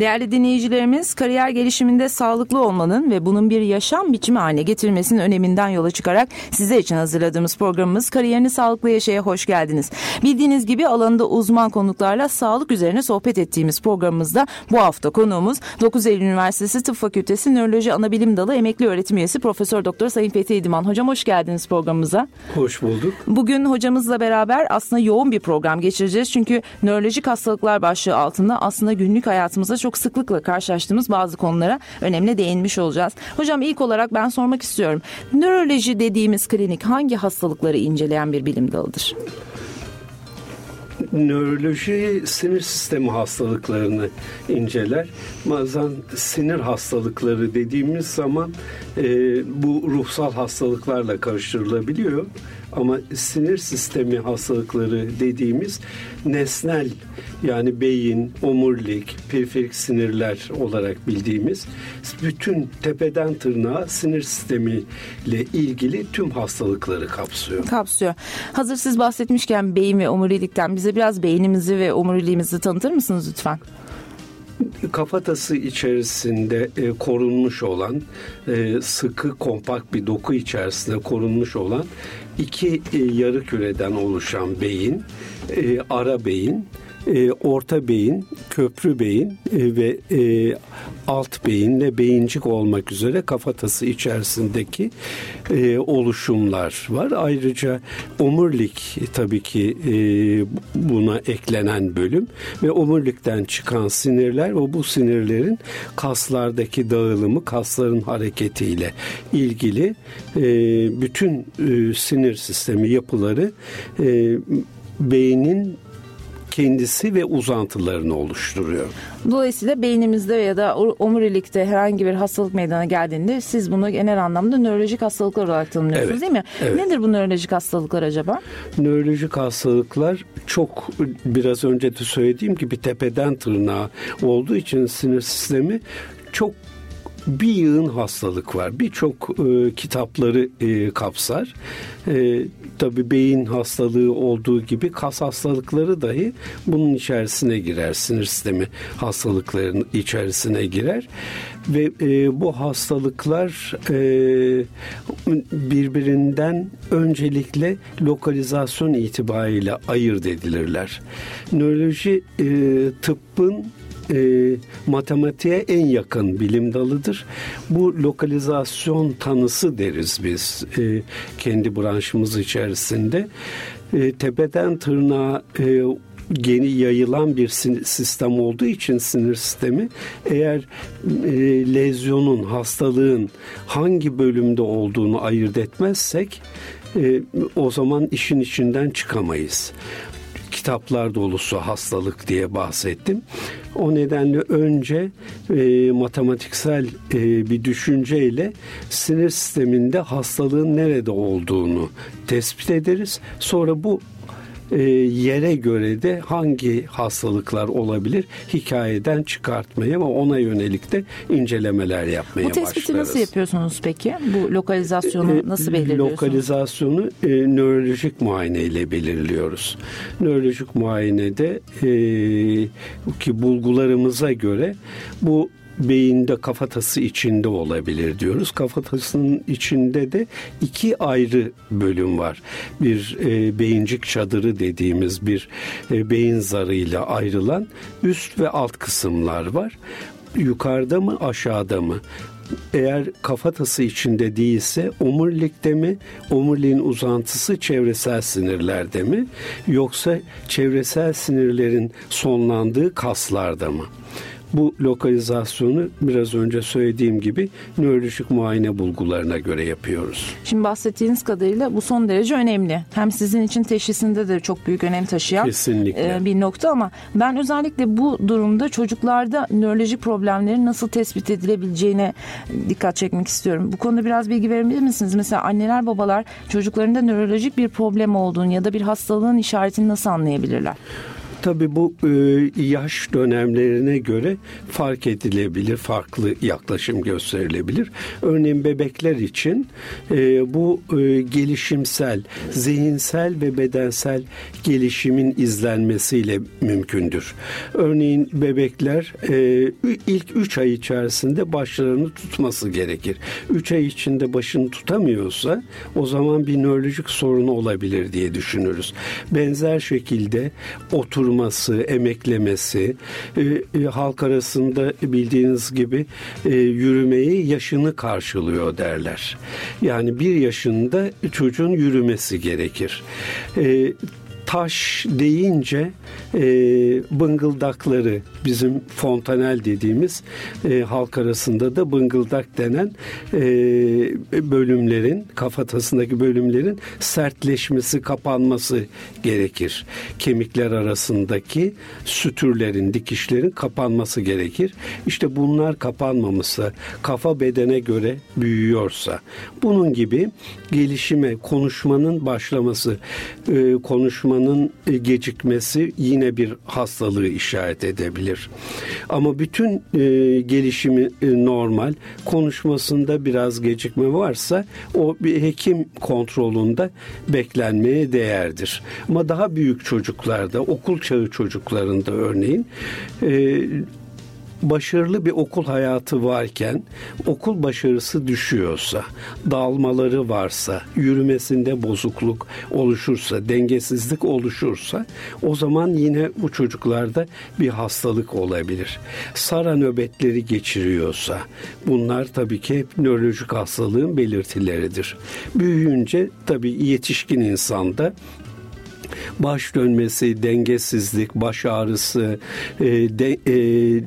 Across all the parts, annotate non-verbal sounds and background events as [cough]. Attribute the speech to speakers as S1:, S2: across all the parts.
S1: Değerli dinleyicilerimiz, kariyer gelişiminde sağlıklı olmanın ve bunun bir yaşam biçimi haline getirmesinin öneminden yola çıkarak size için hazırladığımız programımız Kariyerini Sağlıklı Yaşaya hoş geldiniz. Bildiğiniz gibi alanında uzman konuklarla sağlık üzerine sohbet ettiğimiz programımızda bu hafta konuğumuz 9 Eylül Üniversitesi Tıp Fakültesi Nöroloji Anabilim Dalı Emekli Öğretim Üyesi Profesör Doktor Sayın Fethi İdiman. Hocam hoş geldiniz programımıza.
S2: Hoş bulduk.
S1: Bugün hocamızla beraber aslında yoğun bir program geçireceğiz. Çünkü nörolojik hastalıklar başlığı altında aslında günlük hayatımızda çok sıklıkla karşılaştığımız bazı konulara önemli değinmiş olacağız. Hocam ilk olarak ben sormak istiyorum. Nöroloji dediğimiz klinik hangi hastalıkları inceleyen bir bilim dalıdır?
S2: Nöroloji sinir sistemi hastalıklarını inceler. Bazen sinir hastalıkları dediğimiz zaman e, bu ruhsal hastalıklarla karıştırılabiliyor. Ama sinir sistemi hastalıkları dediğimiz nesnel yani beyin, omurilik, periferik sinirler olarak bildiğimiz bütün tepeden tırnağa sinir sistemi ile ilgili tüm hastalıkları kapsıyor.
S1: Kapsıyor. Hazır siz bahsetmişken beyin ve omurilikten bize biraz beynimizi ve omuriliğimizi tanıtır mısınız lütfen?
S2: kafatası içerisinde e, korunmuş olan e, sıkı kompakt bir doku içerisinde korunmuş olan iki e, yarı küreden oluşan beyin, e, ara beyin e, orta beyin, köprü beyin e, ve e, alt beyinle beyincik olmak üzere kafatası içerisindeki e, oluşumlar var. Ayrıca omurilik tabii ki e, buna eklenen bölüm ve omurilikten çıkan sinirler ve bu sinirlerin kaslardaki dağılımı, kasların hareketiyle ilgili e, bütün e, sinir sistemi yapıları e, beynin kendisi ve uzantılarını oluşturuyor.
S1: Dolayısıyla beynimizde ya da omurilikte herhangi bir hastalık meydana geldiğinde siz bunu genel anlamda nörolojik hastalıklar olarak tanımlıyorsunuz
S2: evet,
S1: değil mi?
S2: Evet.
S1: Nedir bu nörolojik hastalıklar acaba?
S2: Nörolojik hastalıklar çok biraz önce de söylediğim gibi tepeden tırnağa olduğu için sinir sistemi çok bir yığın hastalık var. Birçok e, kitapları e, kapsar. E, tabii beyin hastalığı olduğu gibi kas hastalıkları dahi bunun içerisine girer. Sinir sistemi hastalıklarının içerisine girer. Ve e, bu hastalıklar e, birbirinden öncelikle lokalizasyon itibariyle ayırt edilirler. Nöroloji e, tıbbın e, matematiğe en yakın bilim dalıdır. Bu lokalizasyon tanısı deriz biz e, kendi branşımız içerizinde. E, tepeden tırnağa e, geni yayılan bir sistem olduğu için sinir sistemi eğer e, lezyonun, hastalığın hangi bölümde olduğunu ayırt etmezsek e, o zaman işin içinden çıkamayız kitaplar dolusu hastalık diye bahsettim. O nedenle önce e, matematiksel e, bir düşünceyle sinir sisteminde hastalığın nerede olduğunu tespit ederiz. Sonra bu e, yere göre de hangi hastalıklar olabilir hikayeden çıkartmaya ve ona yönelik de incelemeler yapmaya başlarız.
S1: Bu tespiti başlarız. nasıl yapıyorsunuz peki? Bu lokalizasyonu e, nasıl belirliyorsunuz?
S2: Lokalizasyonu e, nörolojik muayene ile belirliyoruz. Nörolojik muayenede e, ki bulgularımıza göre bu beyinde kafatası içinde olabilir diyoruz. Kafatasının içinde de iki ayrı bölüm var. Bir e, beyincik çadırı dediğimiz bir e, beyin zarıyla ayrılan üst ve alt kısımlar var. Yukarıda mı aşağıda mı? eğer kafatası içinde değilse omurilikte mi, omuriliğin uzantısı çevresel sinirlerde mi yoksa çevresel sinirlerin sonlandığı kaslarda mı? Bu lokalizasyonu biraz önce söylediğim gibi nörolojik muayene bulgularına göre yapıyoruz.
S1: Şimdi bahsettiğiniz kadarıyla bu son derece önemli. Hem sizin için teşhisinde de çok büyük önem taşıyan
S2: Kesinlikle.
S1: E, bir nokta ama ben özellikle bu durumda çocuklarda nörolojik problemlerin nasıl tespit edilebileceğine dikkat çekmek istiyorum. Bu konuda biraz bilgi verebilir misiniz? Mesela anneler babalar çocuklarında nörolojik bir problem olduğunu ya da bir hastalığın işaretini nasıl anlayabilirler?
S2: Tabii bu e, yaş dönemlerine göre fark edilebilir, farklı yaklaşım gösterilebilir. Örneğin bebekler için e, bu e, gelişimsel, zihinsel ve bedensel gelişimin izlenmesiyle mümkündür. Örneğin bebekler e, ilk 3 ay içerisinde başlarını tutması gerekir. 3 ay içinde başını tutamıyorsa o zaman bir nörolojik sorunu olabilir diye düşünürüz. Benzer şekilde oturması, emeklemesi, e, e, halk arasında bildiğiniz gibi e, yürümeyi yaşını karşılıyor derler. Yani bir yaşında çocuğun yürümesi gerekir. E, taş deyince e, bıngıldakları bizim fontanel dediğimiz e, halk arasında da bıngıldak denen e, bölümlerin kafatasındaki bölümlerin sertleşmesi kapanması gerekir. Kemikler arasındaki sütürlerin dikişlerin kapanması gerekir. İşte bunlar kapanmamışsa kafa bedene göre büyüyorsa bunun gibi gelişime konuşmanın başlaması e, konuşmanın konuşmanın e, gecikmesi yine bir hastalığı işaret edebilir. Ama bütün e, gelişimi e, normal. Konuşmasında biraz gecikme varsa o bir hekim kontrolünde beklenmeye değerdir. Ama daha büyük çocuklarda, okul çağı çocuklarında örneğin başarılı bir okul hayatı varken okul başarısı düşüyorsa, dağılmaları varsa, yürümesinde bozukluk oluşursa, dengesizlik oluşursa o zaman yine bu çocuklarda bir hastalık olabilir. Sara nöbetleri geçiriyorsa bunlar tabii ki hep nörolojik hastalığın belirtileridir. Büyüyünce tabii yetişkin insanda baş dönmesi, dengesizlik, baş ağrısı e, de, e,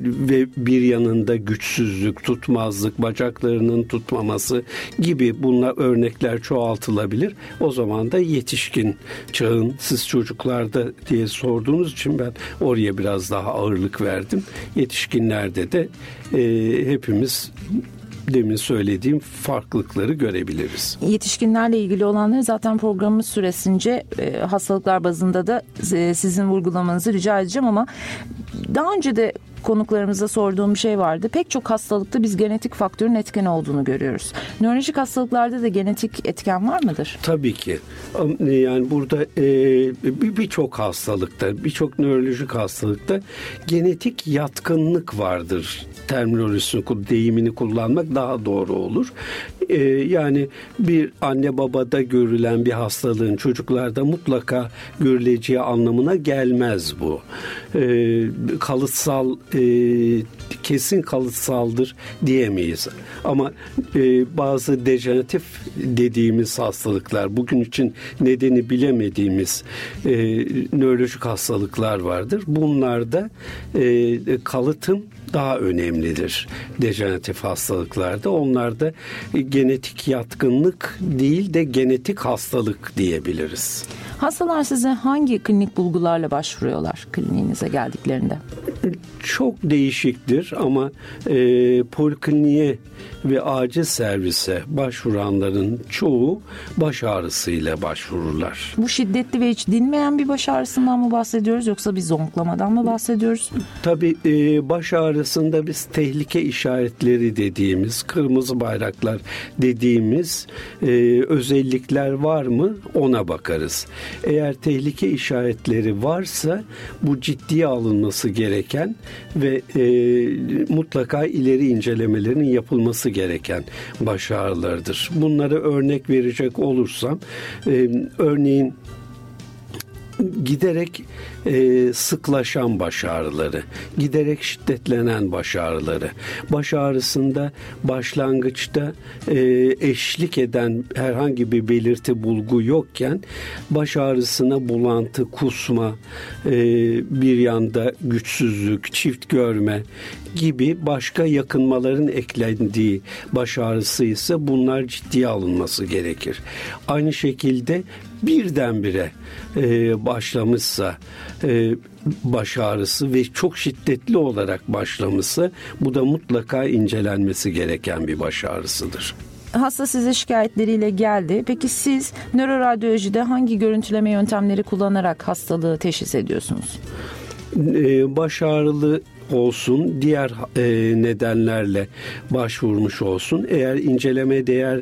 S2: ve bir yanında güçsüzlük, tutmazlık, bacaklarının tutmaması gibi bunlar örnekler çoğaltılabilir. O zaman da yetişkin çağın siz çocuklarda diye sorduğunuz için ben oraya biraz daha ağırlık verdim. Yetişkinlerde de e, hepimiz demin söylediğim farklılıkları görebiliriz.
S1: Yetişkinlerle ilgili olanları zaten programımız süresince e, hastalıklar bazında da e, sizin vurgulamanızı rica edeceğim ama daha önce de konuklarımıza sorduğum bir şey vardı. Pek çok hastalıkta biz genetik faktörün etken olduğunu görüyoruz. Nörolojik hastalıklarda da genetik etken var mıdır?
S2: Tabii ki. Yani burada e, birçok hastalıkta, birçok nörolojik hastalıkta genetik yatkınlık vardır terminolojisini, deyimini kullanmak daha doğru olur. Ee, yani bir anne babada görülen bir hastalığın çocuklarda mutlaka görüleceği anlamına gelmez bu. Kalıtsal e, kesin kalıtsaldır diyemeyiz. Ama e, bazı dejeneratif dediğimiz hastalıklar bugün için nedeni bilemediğimiz e, nörolojik hastalıklar vardır. Bunlarda e, kalıtım daha önemlidir dejeneratif hastalıklarda. Onlarda genetik yatkınlık değil de genetik hastalık diyebiliriz.
S1: Hastalar size hangi klinik bulgularla başvuruyorlar kliniğinize geldiklerinde?
S2: Çok değişiktir ama e, polikliniğe ve acil servise başvuranların çoğu baş ağrısıyla başvururlar.
S1: Bu şiddetli ve hiç dinmeyen bir baş ağrısından mı bahsediyoruz yoksa bir zonklamadan mı bahsediyoruz?
S2: Tabii e, baş ağrısında biz tehlike işaretleri dediğimiz, kırmızı bayraklar dediğimiz e, özellikler var mı ona bakarız. Eğer tehlike işaretleri varsa bu ciddiye alınması gereken ve e, mutlaka ileri incelemelerin yapılması gereken baş ağrılarıdır. Bunları örnek verecek olursam e, örneğin giderek e, sıklaşan baş ağrıları, giderek şiddetlenen baş ağrıları, baş ağrısında başlangıçta e, eşlik eden herhangi bir belirti bulgu yokken baş ağrısına bulantı, kusma, e, bir yanda güçsüzlük, çift görme gibi başka yakınmaların eklendiği baş ağrısı ise bunlar ciddiye alınması gerekir. Aynı şekilde birdenbire e, başlamışsa e, baş ağrısı ve çok şiddetli olarak başlamışsa bu da mutlaka incelenmesi gereken bir baş ağrısıdır.
S1: Hasta size şikayetleriyle geldi. Peki siz nöroradyolojide hangi görüntüleme yöntemleri kullanarak hastalığı teşhis ediyorsunuz?
S2: e, baş ağrılı olsun, diğer e, nedenlerle başvurmuş olsun. Eğer inceleme değer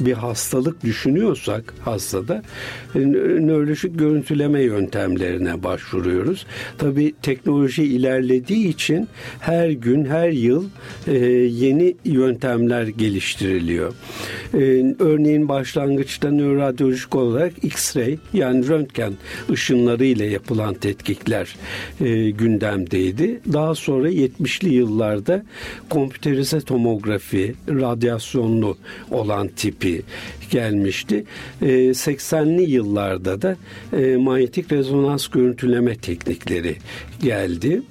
S2: bir hastalık düşünüyorsak hastada e, nörolojik görüntüleme yöntemlerine başvuruyoruz. Tabi teknoloji ilerlediği için her gün, her yıl e, yeni yöntemler geliştiriliyor. E, örneğin başlangıçta nöroradyolojik olarak X-ray yani röntgen ışınları ile yapılan tetkikler e, gündemdeydi. Daha sonra sonra 70'li yıllarda kompüterize tomografi, radyasyonlu olan tipi gelmişti. 80'li ee, yıllarda da e, manyetik rezonans görüntüleme teknikleri geldi.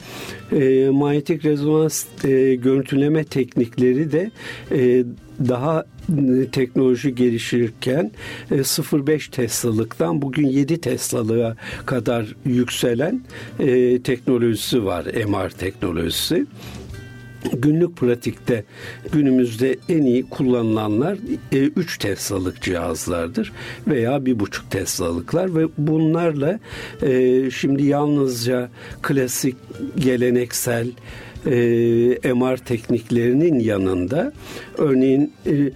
S2: E, manyetik rezonans e, görüntüleme teknikleri de e, daha teknoloji gelişirken 0.5 Tesla'lıktan bugün 7 Tesla'lığa kadar yükselen teknolojisi var MR teknolojisi. Günlük pratikte günümüzde en iyi kullanılanlar 3 e, Tesla'lık cihazlardır veya 1,5 Tesla'lıklar ve bunlarla e, şimdi yalnızca klasik geleneksel e, MR tekniklerinin yanında örneğin e,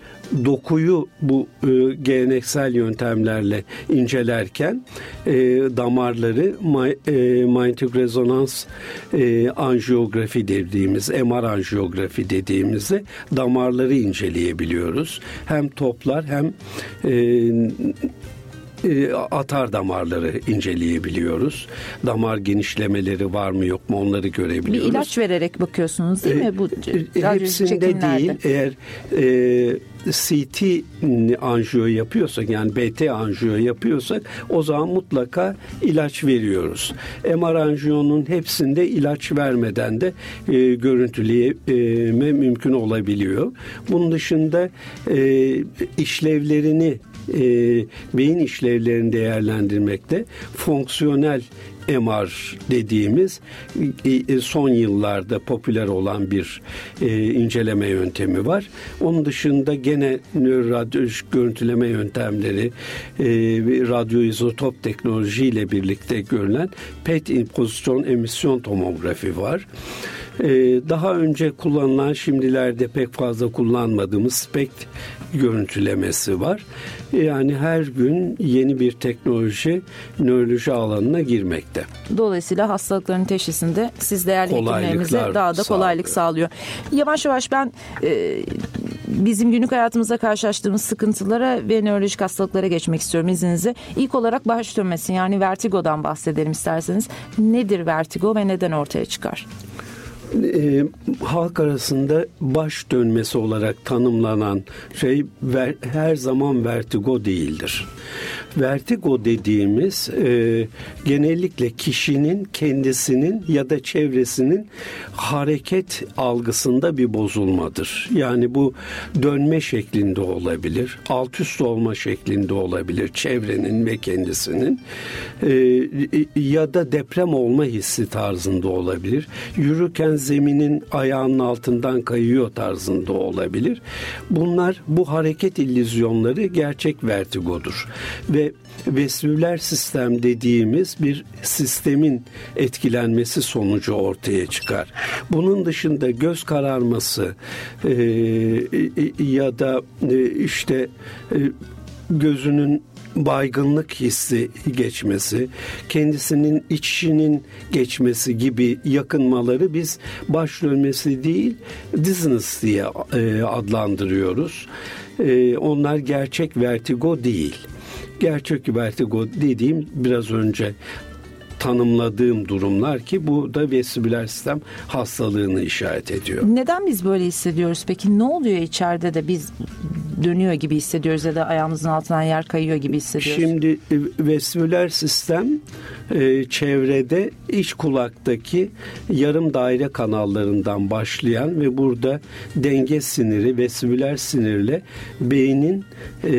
S2: dokuyu bu e, geleneksel yöntemlerle incelerken e, damarları ma, e, manyetik rezonans e, anjiyografi dediğimiz MR anjiyografi dediğimizde damarları inceleyebiliyoruz. Hem toplar hem e, e, atar damarları inceleyebiliyoruz. Damar genişlemeleri var mı yok mu onları görebiliyoruz.
S1: Bir ilaç vererek bakıyorsunuz değil mi bu
S2: e, Hepsinde değil. Eğer e, CT anjiyo yapıyorsak yani BT anjiyo yapıyorsak o zaman mutlaka ilaç veriyoruz. MR anjiyonun hepsinde ilaç vermeden de e, görüntüleme mümkün olabiliyor. Bunun dışında e, işlevlerini e, beyin işlevlerini değerlendirmekte fonksiyonel MR dediğimiz e, son yıllarda popüler olan bir e, inceleme yöntemi var. Onun dışında gene nöroradyolojik görüntüleme yöntemleri e, radyoizotop teknolojiyle birlikte görülen PET pozisyon emisyon tomografi var. E, daha önce kullanılan şimdilerde pek fazla kullanmadığımız SPECT görüntülemesi var. Yani her gün yeni bir teknoloji nöroloji alanına girmekte.
S1: Dolayısıyla hastalıkların teşhisinde siz değerli hekimlerimize daha da kolaylık sağlıyor. Yavaş yavaş ben e, bizim günlük hayatımızda karşılaştığımız sıkıntılara ve nörolojik hastalıklara geçmek istiyorum izninizle. İlk olarak baş dönmesi yani vertigodan bahsedelim isterseniz. Nedir vertigo ve neden ortaya çıkar?
S2: E, halk arasında baş dönmesi olarak tanımlanan şey ver, her zaman vertigo değildir. Vertigo dediğimiz e, genellikle kişinin kendisinin ya da çevresinin hareket algısında bir bozulmadır. Yani bu dönme şeklinde olabilir, alt üst olma şeklinde olabilir çevrenin ve kendisinin e, ya da deprem olma hissi tarzında olabilir. Yürürken zeminin ayağının altından kayıyor tarzında olabilir. Bunlar bu hareket illüzyonları gerçek vertigodur ve vestibüler sistem dediğimiz bir sistemin etkilenmesi sonucu ortaya çıkar. Bunun dışında göz kararması e, ya da e, işte e, gözünün baygınlık hissi geçmesi, kendisinin içinin geçmesi gibi yakınmaları biz baş dönmesi değil dizziness diye e, adlandırıyoruz. E, onlar gerçek vertigo değil. Gerçek vertigo dediğim biraz önce tanımladığım durumlar ki bu da vestibüler sistem hastalığını işaret ediyor.
S1: Neden biz böyle hissediyoruz peki? Ne oluyor içeride de biz dönüyor gibi hissediyoruz ya da ayağımızın altından yer kayıyor gibi hissediyoruz?
S2: Şimdi e, vestibüler sistem e, çevrede iç kulaktaki yarım daire kanallarından başlayan ve burada denge siniri, vestibüler sinirle beynin e,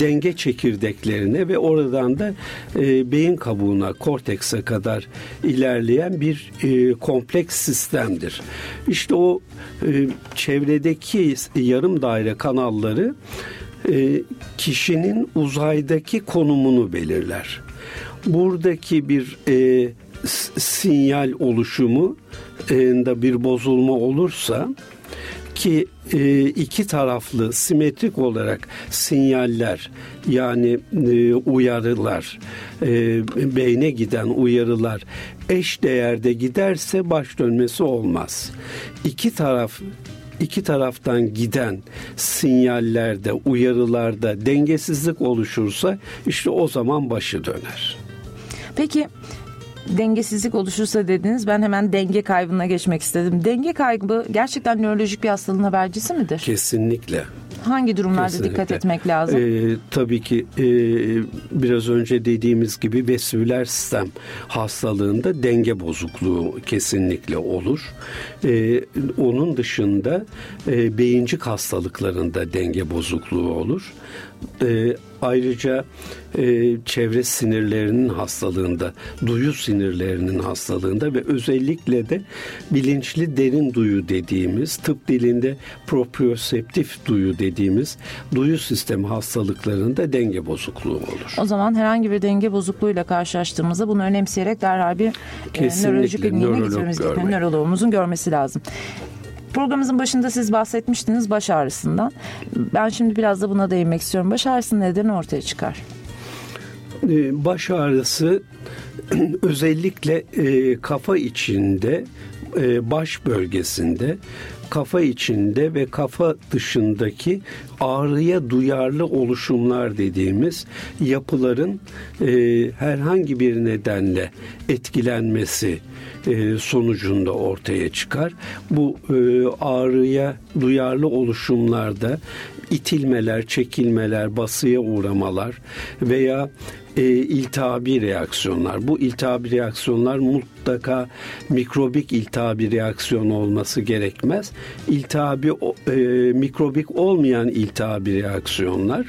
S2: denge çekirdeklerine ve oradan da e, beyin kabuğuna, kortekse kadar ilerleyen bir e, kompleks sistemdir. İşte o e, çevredeki yarım daire kanalları e, kişinin uzaydaki konumunu belirler. Buradaki bir e, sinyal oluşumu e, da bir bozulma olursa ki e, iki taraflı simetrik olarak sinyaller yani e, uyarılar e, beyne giden uyarılar eş değerde giderse baş dönmesi olmaz. İki taraf iki taraftan giden sinyallerde, uyarılarda dengesizlik oluşursa işte o zaman başı döner.
S1: Peki dengesizlik oluşursa dediniz ben hemen denge kaybına geçmek istedim. Denge kaybı gerçekten nörolojik bir hastalığın habercisi midir?
S2: Kesinlikle.
S1: Hangi durumlarda Kesinlikle. dikkat etmek lazım?
S2: Ee, tabii ki e, biraz önce dediğimiz gibi vesüler sistem hastalığında denge bozukluğu kesinlikle olur. E, onun dışında e, beyincik hastalıklarında denge bozukluğu olur. E, ayrıca e, çevre sinirlerinin hastalığında, duyu sinirlerinin hastalığında ve özellikle de bilinçli derin duyu dediğimiz, tıp dilinde proprioseptif duyu dediğimiz duyu sistemi hastalıklarında denge bozukluğu olur.
S1: O zaman herhangi bir denge bozukluğuyla karşılaştığımızda bunu önemseyerek derhal bir e, nörolojik kliniğine gitmemiz gerekiyor. Nöroloğumuzun görmesi lazım. Programımızın başında siz bahsetmiştiniz baş ağrısından. Ben şimdi biraz da buna değinmek istiyorum. Baş ağrısı neden ortaya çıkar?
S2: Ee, baş ağrısı [clears throat] özellikle e, kafa içinde, e, baş bölgesinde kafa içinde ve kafa dışındaki ağrıya duyarlı oluşumlar dediğimiz yapıların e, herhangi bir nedenle etkilenmesi e, sonucunda ortaya çıkar. Bu e, ağrıya duyarlı oluşumlarda itilmeler, çekilmeler, basıya uğramalar veya e, iltihabi reaksiyonlar. Bu iltihabi reaksiyonlar mutlaka mikrobik iltihabi reaksiyon olması gerekmez. İltihabi e, mikrobik olmayan iltihabi reaksiyonlar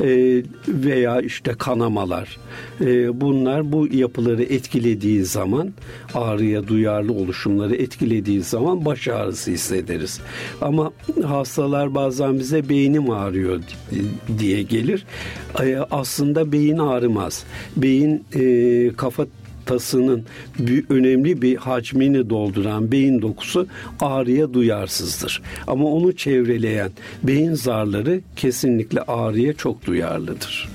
S2: e, veya işte kanamalar e, bunlar bu yapıları etkilediği zaman ağrıya duyarlı oluşumları etkilediği zaman baş ağrısı hissederiz. Ama hastalar bazen bize beynim ağrıyor diye gelir. E, aslında beyin ağrımaz. Beyin e, kafa tasının bir, önemli bir hacmini dolduran beyin dokusu ağrıya duyarsızdır. Ama onu çevreleyen beyin zarları kesinlikle ağrıya çok duyarlıdır.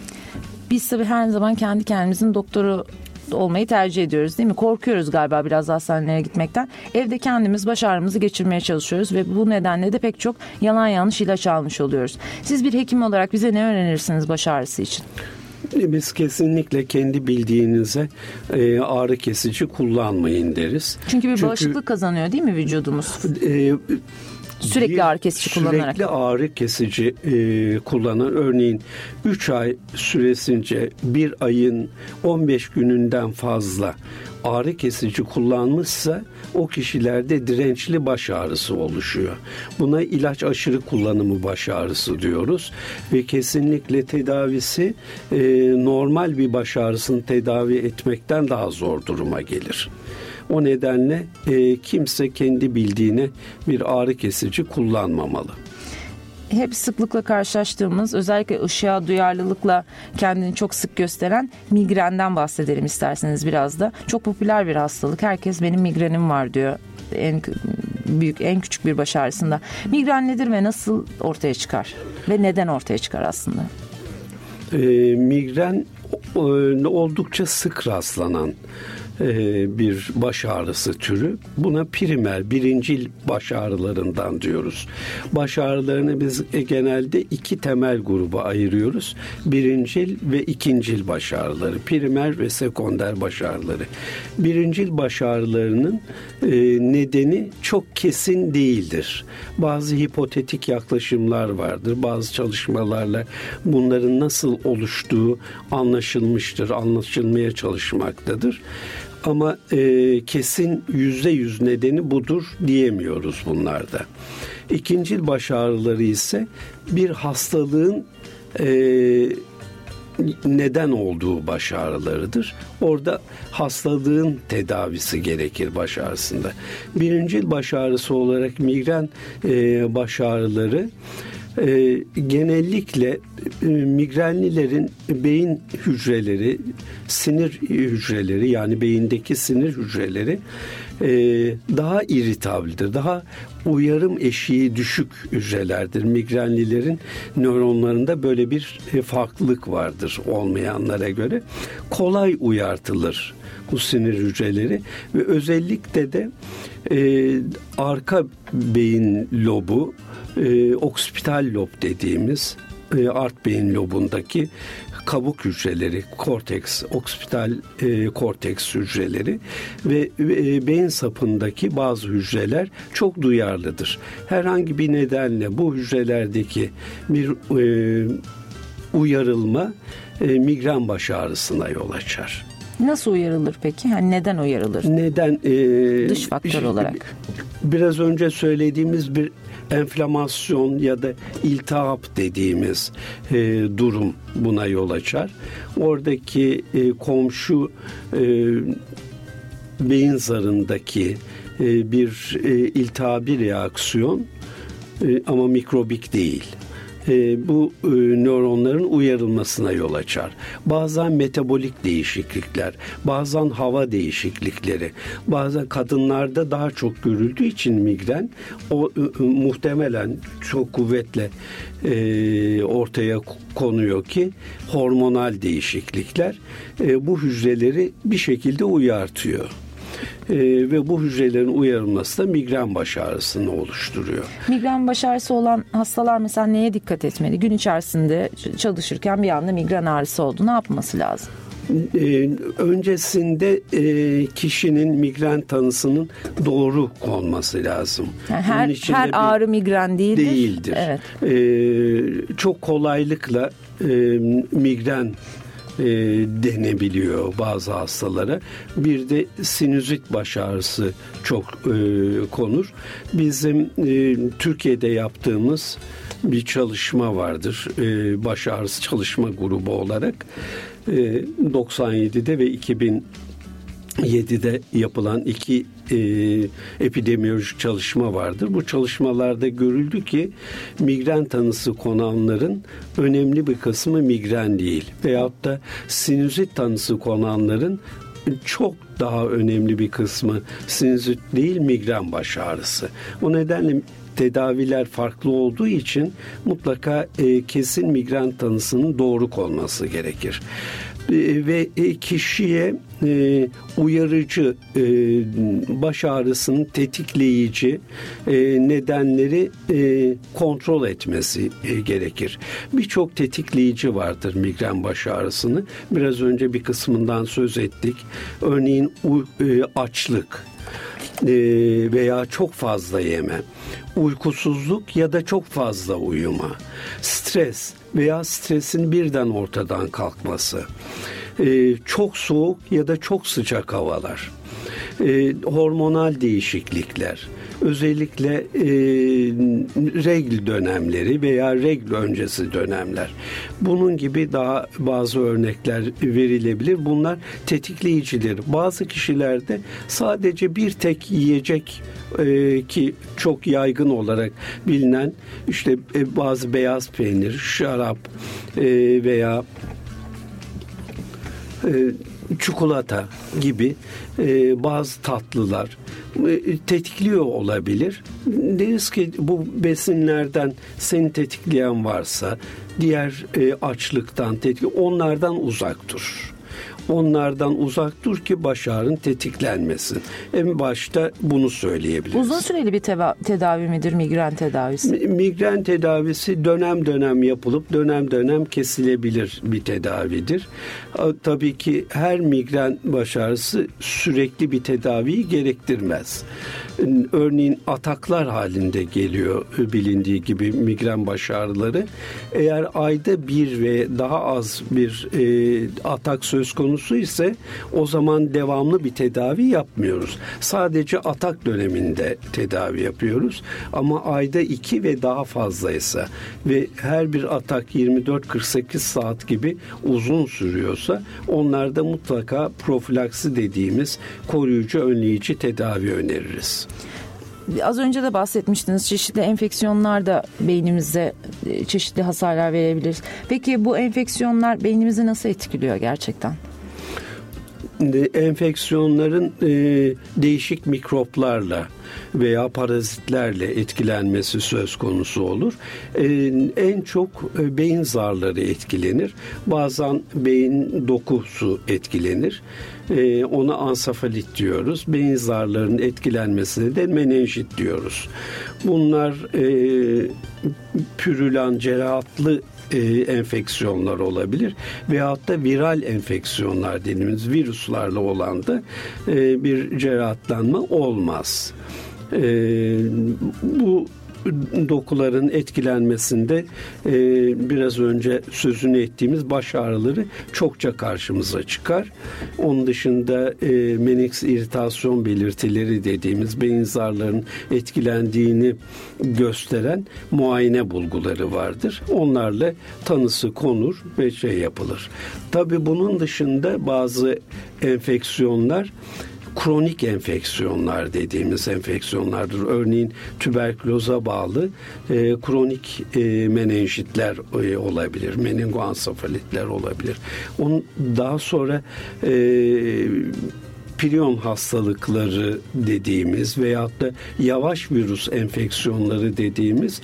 S1: Biz tabii her zaman kendi kendimizin doktoru olmayı tercih ediyoruz değil mi? Korkuyoruz galiba biraz hastanelere gitmekten. Evde kendimiz baş ağrımızı geçirmeye çalışıyoruz ve bu nedenle de pek çok yalan yanlış ilaç almış oluyoruz. Siz bir hekim olarak bize ne önerirsiniz baş ağrısı için?
S2: Biz kesinlikle kendi bildiğinize e, ağrı kesici kullanmayın deriz.
S1: Çünkü bir Çünkü, bağışıklık kazanıyor değil mi vücudumuz? E, Sürekli ağrı kesici kullanarak.
S2: Sürekli ağrı kesici e, kullanan örneğin 3 ay süresince bir ayın 15 gününden fazla ağrı kesici kullanmışsa o kişilerde dirençli baş ağrısı oluşuyor. Buna ilaç aşırı kullanımı baş ağrısı diyoruz ve kesinlikle tedavisi e, normal bir baş ağrısını tedavi etmekten daha zor duruma gelir. O nedenle e, kimse kendi bildiğine bir ağrı kesici kullanmamalı
S1: hep sıklıkla karşılaştığımız özellikle ışığa duyarlılıkla kendini çok sık gösteren migrenden bahsedelim isterseniz biraz da. Çok popüler bir hastalık. Herkes benim migrenim var diyor en büyük en küçük bir baş ağrısında. Migren nedir ve nasıl ortaya çıkar? Ve neden ortaya çıkar aslında?
S2: E, migren e, oldukça sık rastlanan bir baş ağrısı türü. Buna primer, birincil baş ağrılarından diyoruz. Baş ağrılarını biz e, genelde iki temel gruba ayırıyoruz. Birincil ve ikincil baş ağrıları. Primer ve sekonder baş ağrıları. Birincil baş ağrılarının e, nedeni çok kesin değildir. Bazı hipotetik yaklaşımlar vardır. Bazı çalışmalarla bunların nasıl oluştuğu anlaşılmıştır, anlaşılmaya çalışmaktadır. Ama e, kesin yüzde yüz nedeni budur diyemiyoruz bunlarda. İkincil baş ağrıları ise bir hastalığın e, neden olduğu baş ağrılarıdır. Orada hastalığın tedavisi gerekir baş ağrısında. Birincil baş ağrısı olarak migren e, baş ağrıları e, genellikle e, migrenlilerin beyin hücreleri, sinir hücreleri yani beyindeki sinir hücreleri e, daha iritabildir. Daha uyarım eşiği düşük hücrelerdir. Migrenlilerin nöronlarında böyle bir e, farklılık vardır olmayanlara göre. Kolay uyartılır bu sinir hücreleri ve özellikle de e, arka beyin lobu, e, oksipital lob dediğimiz e, art beyin lobundaki kabuk hücreleri, korteks, oksipital e, korteks hücreleri ve e, beyin sapındaki bazı hücreler çok duyarlıdır. Herhangi bir nedenle bu hücrelerdeki bir e, uyarılma e, migren baş ağrısına yol açar.
S1: Nasıl uyarılır peki? Yani neden uyarılır?
S2: Neden?
S1: E, Dış faktör olarak.
S2: Biraz önce söylediğimiz bir enflamasyon ya da iltihap dediğimiz e, durum buna yol açar. Oradaki e, komşu e, beyin zarındaki e, bir e, iltihabi reaksiyon e, ama mikrobik değil e, bu e, nöronların uyarılmasına yol açar. Bazen metabolik değişiklikler, bazen hava değişiklikleri, bazen kadınlarda daha çok görüldüğü için migren o e, muhtemelen çok kuvvetle e, ortaya konuyor ki hormonal değişiklikler e, bu hücreleri bir şekilde uyartıyor e, ve bu hücrelerin uyarılması da migren baş ağrısını oluşturuyor.
S1: Migren baş ağrısı olan hastalar mesela neye dikkat etmeli? Gün içerisinde çalışırken bir anda migren ağrısı oldu. Ne yapması lazım?
S2: Ee, öncesinde e, kişinin migren tanısının doğru konması lazım.
S1: Yani her her ağrı migren değildir.
S2: Değildir. Evet. Ee, çok kolaylıkla e, migren e, denebiliyor bazı hastalara. Bir de sinüzit baş ağrısı çok e, konur. Bizim e, Türkiye'de yaptığımız bir çalışma vardır. E, baş ağrısı çalışma grubu olarak. E, 97'de ve 2000 7'de yapılan iki e, epidemiyolojik çalışma vardır. Bu çalışmalarda görüldü ki migren tanısı konanların önemli bir kısmı migren değil. Veyahut da sinüzit tanısı konanların çok daha önemli bir kısmı sinüzit değil migren baş ağrısı. O nedenle tedaviler farklı olduğu için mutlaka e, kesin migren tanısının doğru konması gerekir. E, ve e, kişiye e, uyarıcı baş ağrısının tetikleyici nedenleri kontrol etmesi gerekir. Birçok tetikleyici vardır migren baş ağrısını. Biraz önce bir kısmından söz ettik. Örneğin açlık veya çok fazla yeme, uykusuzluk ya da çok fazla uyuma, stres veya stresin birden ortadan kalkması, e, çok soğuk ya da çok sıcak havalar, e, hormonal değişiklikler, özellikle e, regl dönemleri veya regl öncesi dönemler. Bunun gibi daha bazı örnekler verilebilir. Bunlar tetikleyicidir. Bazı kişilerde sadece bir tek yiyecek e, ki çok yaygın olarak bilinen işte e, bazı beyaz peynir, şarap e, veya çikolata gibi e, bazı tatlılar e, tetikliyor olabilir. Deriz ki bu besinlerden seni tetikleyen varsa diğer e, açlıktan tetikli onlardan uzak dur onlardan uzak dur ki baş ağrın tetiklenmesin. En başta bunu söyleyebiliriz.
S1: Uzun süreli bir tedavi midir migren tedavisi?
S2: Migren tedavisi dönem dönem yapılıp dönem dönem kesilebilir bir tedavidir. Tabii ki her migren baş ağrısı sürekli bir tedaviyi gerektirmez. Örneğin ataklar halinde geliyor bilindiği gibi migren baş ağrıları. Eğer ayda bir ve daha az bir e, atak söz konusu ise o zaman devamlı bir tedavi yapmıyoruz. Sadece atak döneminde tedavi yapıyoruz. Ama ayda iki ve daha fazlaysa ve her bir atak 24-48 saat gibi uzun sürüyorsa onlarda mutlaka profilaksi dediğimiz koruyucu önleyici tedavi öneririz.
S1: Az önce de bahsetmiştiniz çeşitli enfeksiyonlar da beynimize e, çeşitli hasarlar verebilir. Peki bu enfeksiyonlar beynimizi nasıl etkiliyor gerçekten?
S2: Enfeksiyonların e, değişik mikroplarla veya parazitlerle etkilenmesi söz konusu olur. E, en çok e, beyin zarları etkilenir. Bazen beyin dokusu etkilenir. E, ona ansafalit diyoruz. Beyin zarlarının etkilenmesine de menenjit diyoruz. Bunlar e, pürülan, cerahatlı e, enfeksiyonlar olabilir veyahut da viral enfeksiyonlar dediğimiz virüslerle olan da e, bir cerahatlanma olmaz. E, bu dokuların etkilenmesinde e, biraz önce sözünü ettiğimiz baş ağrıları çokça karşımıza çıkar. Onun dışında e, menix iritasyon belirtileri dediğimiz beyin zarlarının etkilendiğini gösteren muayene bulguları vardır. Onlarla tanısı konur ve şey yapılır. Tabii bunun dışında bazı enfeksiyonlar kronik enfeksiyonlar dediğimiz enfeksiyonlardır. Örneğin tüberküloza bağlı e, kronik e, menenjitler e, olabilir, meningoansefalitler olabilir. Onun daha sonra e, prion hastalıkları dediğimiz veyahut da yavaş virüs enfeksiyonları dediğimiz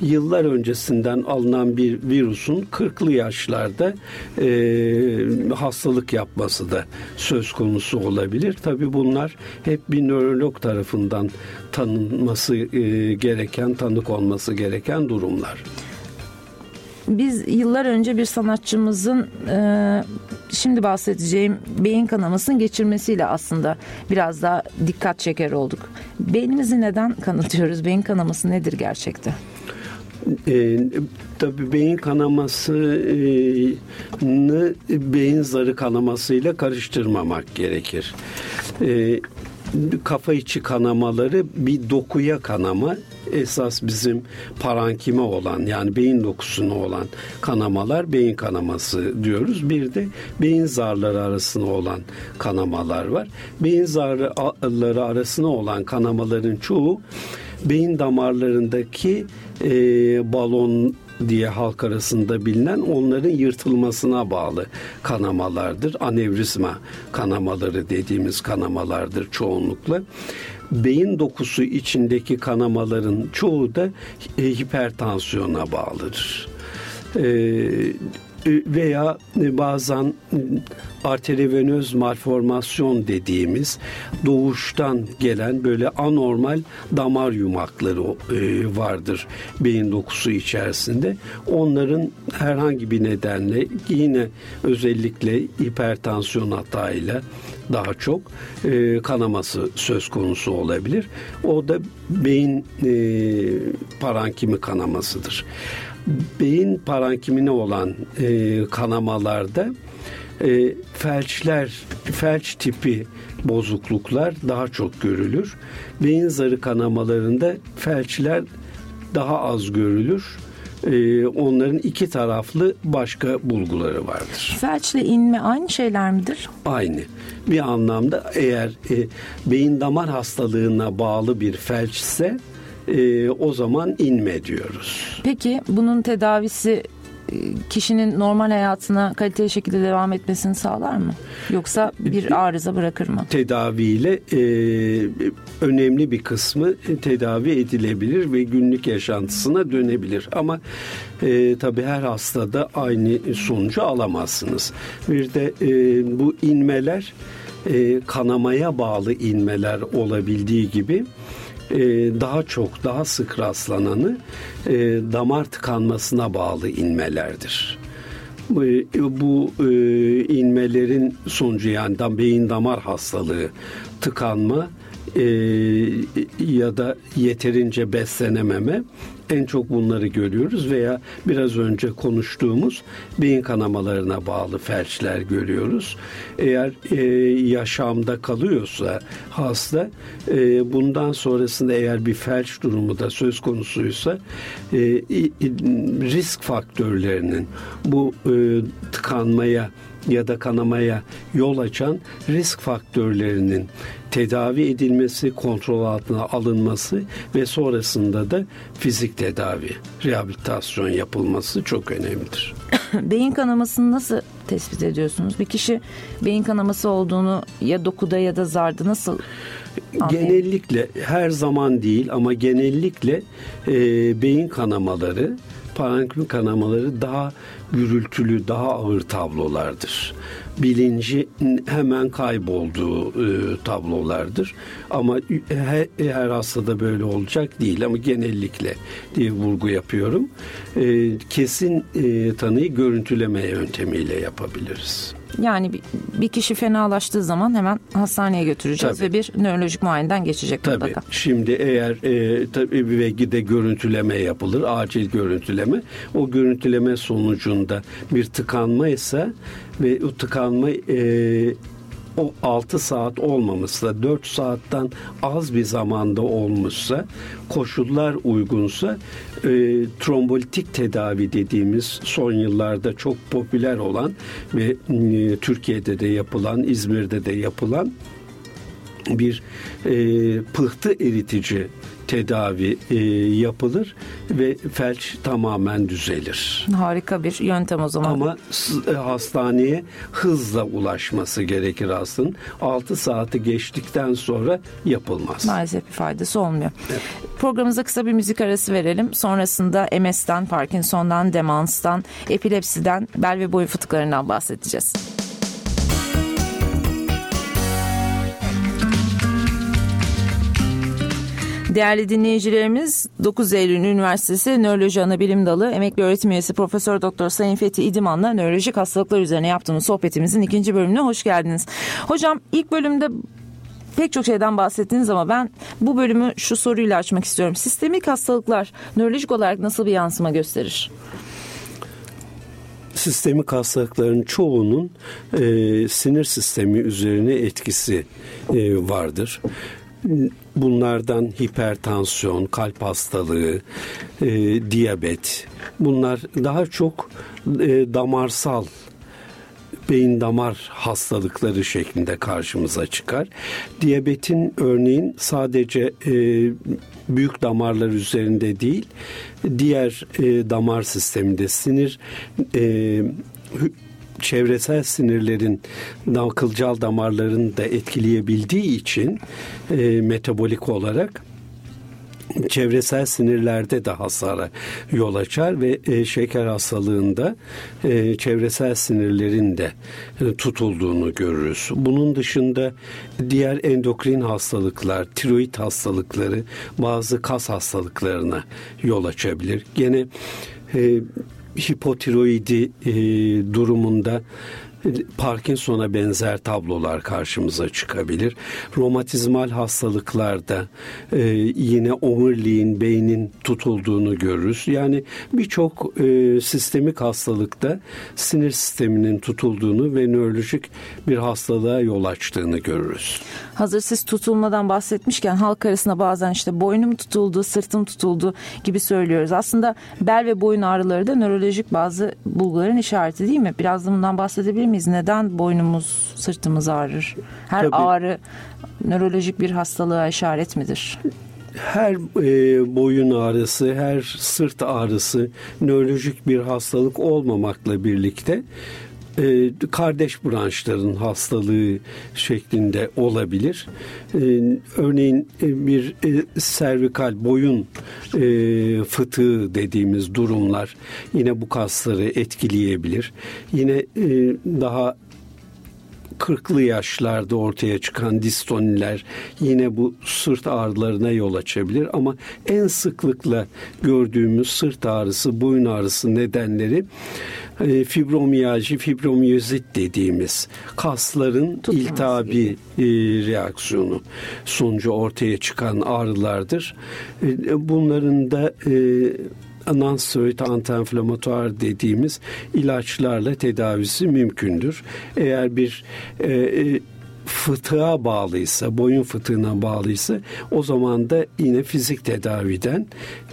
S2: yıllar öncesinden alınan bir virüsün 40'lı yaşlarda e, hastalık yapması da söz konusu olabilir. Tabi bunlar hep bir nörolog tarafından tanınması e, gereken, tanık olması gereken durumlar.
S1: Biz yıllar önce bir sanatçımızın e, şimdi bahsedeceğim beyin kanamasının geçirmesiyle aslında biraz daha dikkat çeker olduk. Beynimizi neden kanatıyoruz? Beyin kanaması nedir gerçekte?
S2: E, tabii beyin kanamasını beyin zarı kanamasıyla karıştırmamak gerekir. E, kafa içi kanamaları bir dokuya kanama esas bizim parankime olan yani beyin dokusuna olan kanamalar beyin kanaması diyoruz. Bir de beyin zarları arasında olan kanamalar var. Beyin zarları arasında olan kanamaların çoğu beyin damarlarındaki e, balon diye halk arasında bilinen onların yırtılmasına bağlı kanamalardır. Anevrizma kanamaları dediğimiz kanamalardır çoğunlukla. Beyin dokusu içindeki kanamaların çoğu da e, hipertansiyona bağlıdır. Ee, veya e, bazen e, arterivenöz malformasyon dediğimiz doğuştan gelen böyle anormal damar yumakları vardır beyin dokusu içerisinde. Onların herhangi bir nedenle yine özellikle hipertansiyon hatayla daha çok kanaması söz konusu olabilir. O da beyin parankimi kanamasıdır beyin parankimine olan e, kanamalarda e, felçler, felç tipi bozukluklar daha çok görülür. Beyin zarı kanamalarında felçler daha az görülür. Ee, onların iki taraflı başka bulguları vardır.
S1: Felçle inme aynı şeyler midir?
S2: Aynı. Bir anlamda eğer e, beyin damar hastalığına bağlı bir felçse e, o zaman inme diyoruz.
S1: Peki bunun tedavisi e, kişinin normal hayatına kaliteli şekilde devam etmesini sağlar mı? Yoksa bir arıza bırakır mı?
S2: Tedaviyle e, önemli bir kısmı tedavi edilebilir ve günlük yaşantısına dönebilir. Ama e, tabii her hastada aynı sonucu alamazsınız. Bir de e, bu inmeler e, kanamaya bağlı inmeler olabildiği gibi e, daha çok, daha sık rastlananı e, damar tıkanmasına bağlı inmelerdir. Bu, bu e, inmelerin sonucu yani beyin damar hastalığı, tıkanma e, ya da yeterince beslenememe en çok bunları görüyoruz veya biraz önce konuştuğumuz beyin kanamalarına bağlı felçler görüyoruz. Eğer e, yaşamda kalıyorsa hasta e, bundan sonrasında eğer bir felç durumu da söz konusuysa e, risk faktörlerinin bu e, tıkanmaya ya da kanamaya yol açan risk faktörlerinin tedavi edilmesi, kontrol altına alınması ve sonrasında da fizik tedavi, rehabilitasyon yapılması çok önemlidir. [coughs]
S1: beyin kanamasını nasıl tespit ediyorsunuz? Bir kişi beyin kanaması olduğunu ya dokuda ya da zarda nasıl
S2: Genellikle her zaman değil ama genellikle e, beyin kanamaları parenküm kanamaları daha gürültülü, daha ağır tablolardır. Bilinci hemen kaybolduğu e, tablolardır. Ama her, her hastada böyle olacak değil ama genellikle diye vurgu yapıyorum. E, kesin e, tanıyı görüntüleme yöntemiyle yapabiliriz.
S1: Yani bir kişi fenalaştığı zaman hemen hastaneye götüreceğiz tabii. ve bir nörolojik muayeneden geçecek
S2: tabii.
S1: mutlaka.
S2: Şimdi eğer e, tabii ve de görüntüleme yapılır, acil görüntüleme. O görüntüleme sonucunda bir tıkanma ise ve o tıkanma e, o 6 saat olmamışsa 4 saatten az bir zamanda olmuşsa koşullar uygunsa e, trombolitik tedavi dediğimiz son yıllarda çok popüler olan ve e, Türkiye'de de yapılan İzmir'de de yapılan bir e, pıhtı eritici tedavi e, yapılır ve felç tamamen düzelir.
S1: Harika bir yöntem o zaman.
S2: Ama e, hastaneye hızla ulaşması gerekir hastanın. 6 saati geçtikten sonra yapılmaz.
S1: Maalesef bir faydası olmuyor. Evet. Programımıza kısa bir müzik arası verelim. Sonrasında MS'den, Parkinson'dan, demanstan, epilepsiden, bel ve boyun fıtıklarından bahsedeceğiz. Değerli dinleyicilerimiz 9 Eylül Üniversitesi Nöroloji Anabilim Dalı Emekli Öğretim Üyesi Profesör Doktor Sayın Fethi İdiman'la nörolojik hastalıklar üzerine yaptığımız sohbetimizin ikinci bölümüne hoş geldiniz. Hocam ilk bölümde pek çok şeyden bahsettiniz ama ben bu bölümü şu soruyla açmak istiyorum. Sistemik hastalıklar nörolojik olarak nasıl bir yansıma gösterir?
S2: sistemik hastalıkların çoğunun e, sinir sistemi üzerine etkisi e, vardır. Bunlardan hipertansiyon, kalp hastalığı, e, diyabet bunlar daha çok e, damarsal beyin damar hastalıkları şeklinde karşımıza çıkar. Diyabetin örneğin sadece e, büyük damarlar üzerinde değil, diğer e, damar sisteminde sinir e, çevresel sinirlerin kılcal damarlarını da etkileyebildiği için e, metabolik olarak çevresel sinirlerde de hasara yol açar ve e, şeker hastalığında e, çevresel sinirlerin de e, tutulduğunu görürüz. Bunun dışında diğer endokrin hastalıklar, tiroid hastalıkları, bazı kas hastalıklarına yol açabilir. Gene e, hipotiroidi e, durumunda Parkinson'a benzer tablolar karşımıza çıkabilir. Romatizmal hastalıklarda e, yine omuriliğin, beynin tutulduğunu görürüz. Yani birçok e, sistemik hastalıkta sinir sisteminin tutulduğunu ve nörolojik bir hastalığa yol açtığını görürüz.
S1: Hazır siz tutulmadan bahsetmişken halk arasında bazen işte boynum tutuldu, sırtım tutuldu gibi söylüyoruz. Aslında bel ve boyun ağrıları da nörolojik bazı bulguların işareti değil mi? Biraz da bundan bahsedebilir miyiz? Neden boynumuz, sırtımız ağrır? Her Tabii. ağrı nörolojik bir hastalığa işaret midir?
S2: her e, boyun ağrısı, her sırt ağrısı nörolojik bir hastalık olmamakla birlikte e, kardeş branşların hastalığı şeklinde olabilir. E, örneğin e, bir e, servikal boyun e, fıtığı dediğimiz durumlar yine bu kasları etkileyebilir. Yine e, daha 40'lı yaşlarda ortaya çıkan distoniler yine bu sırt ağrılarına yol açabilir ama en sıklıkla gördüğümüz sırt ağrısı, boyun ağrısı nedenleri e, fibromiyalji, fibromiyozit dediğimiz kasların Tutmaz iltihabi e, reaksiyonu sonucu ortaya çıkan ağrılardır. E, bunların da nonsteroid antiinflamatuar dediğimiz ilaçlarla tedavisi mümkündür. Eğer bir e, e, fıtığa bağlıysa, boyun fıtığına bağlıysa o zaman da yine fizik tedaviden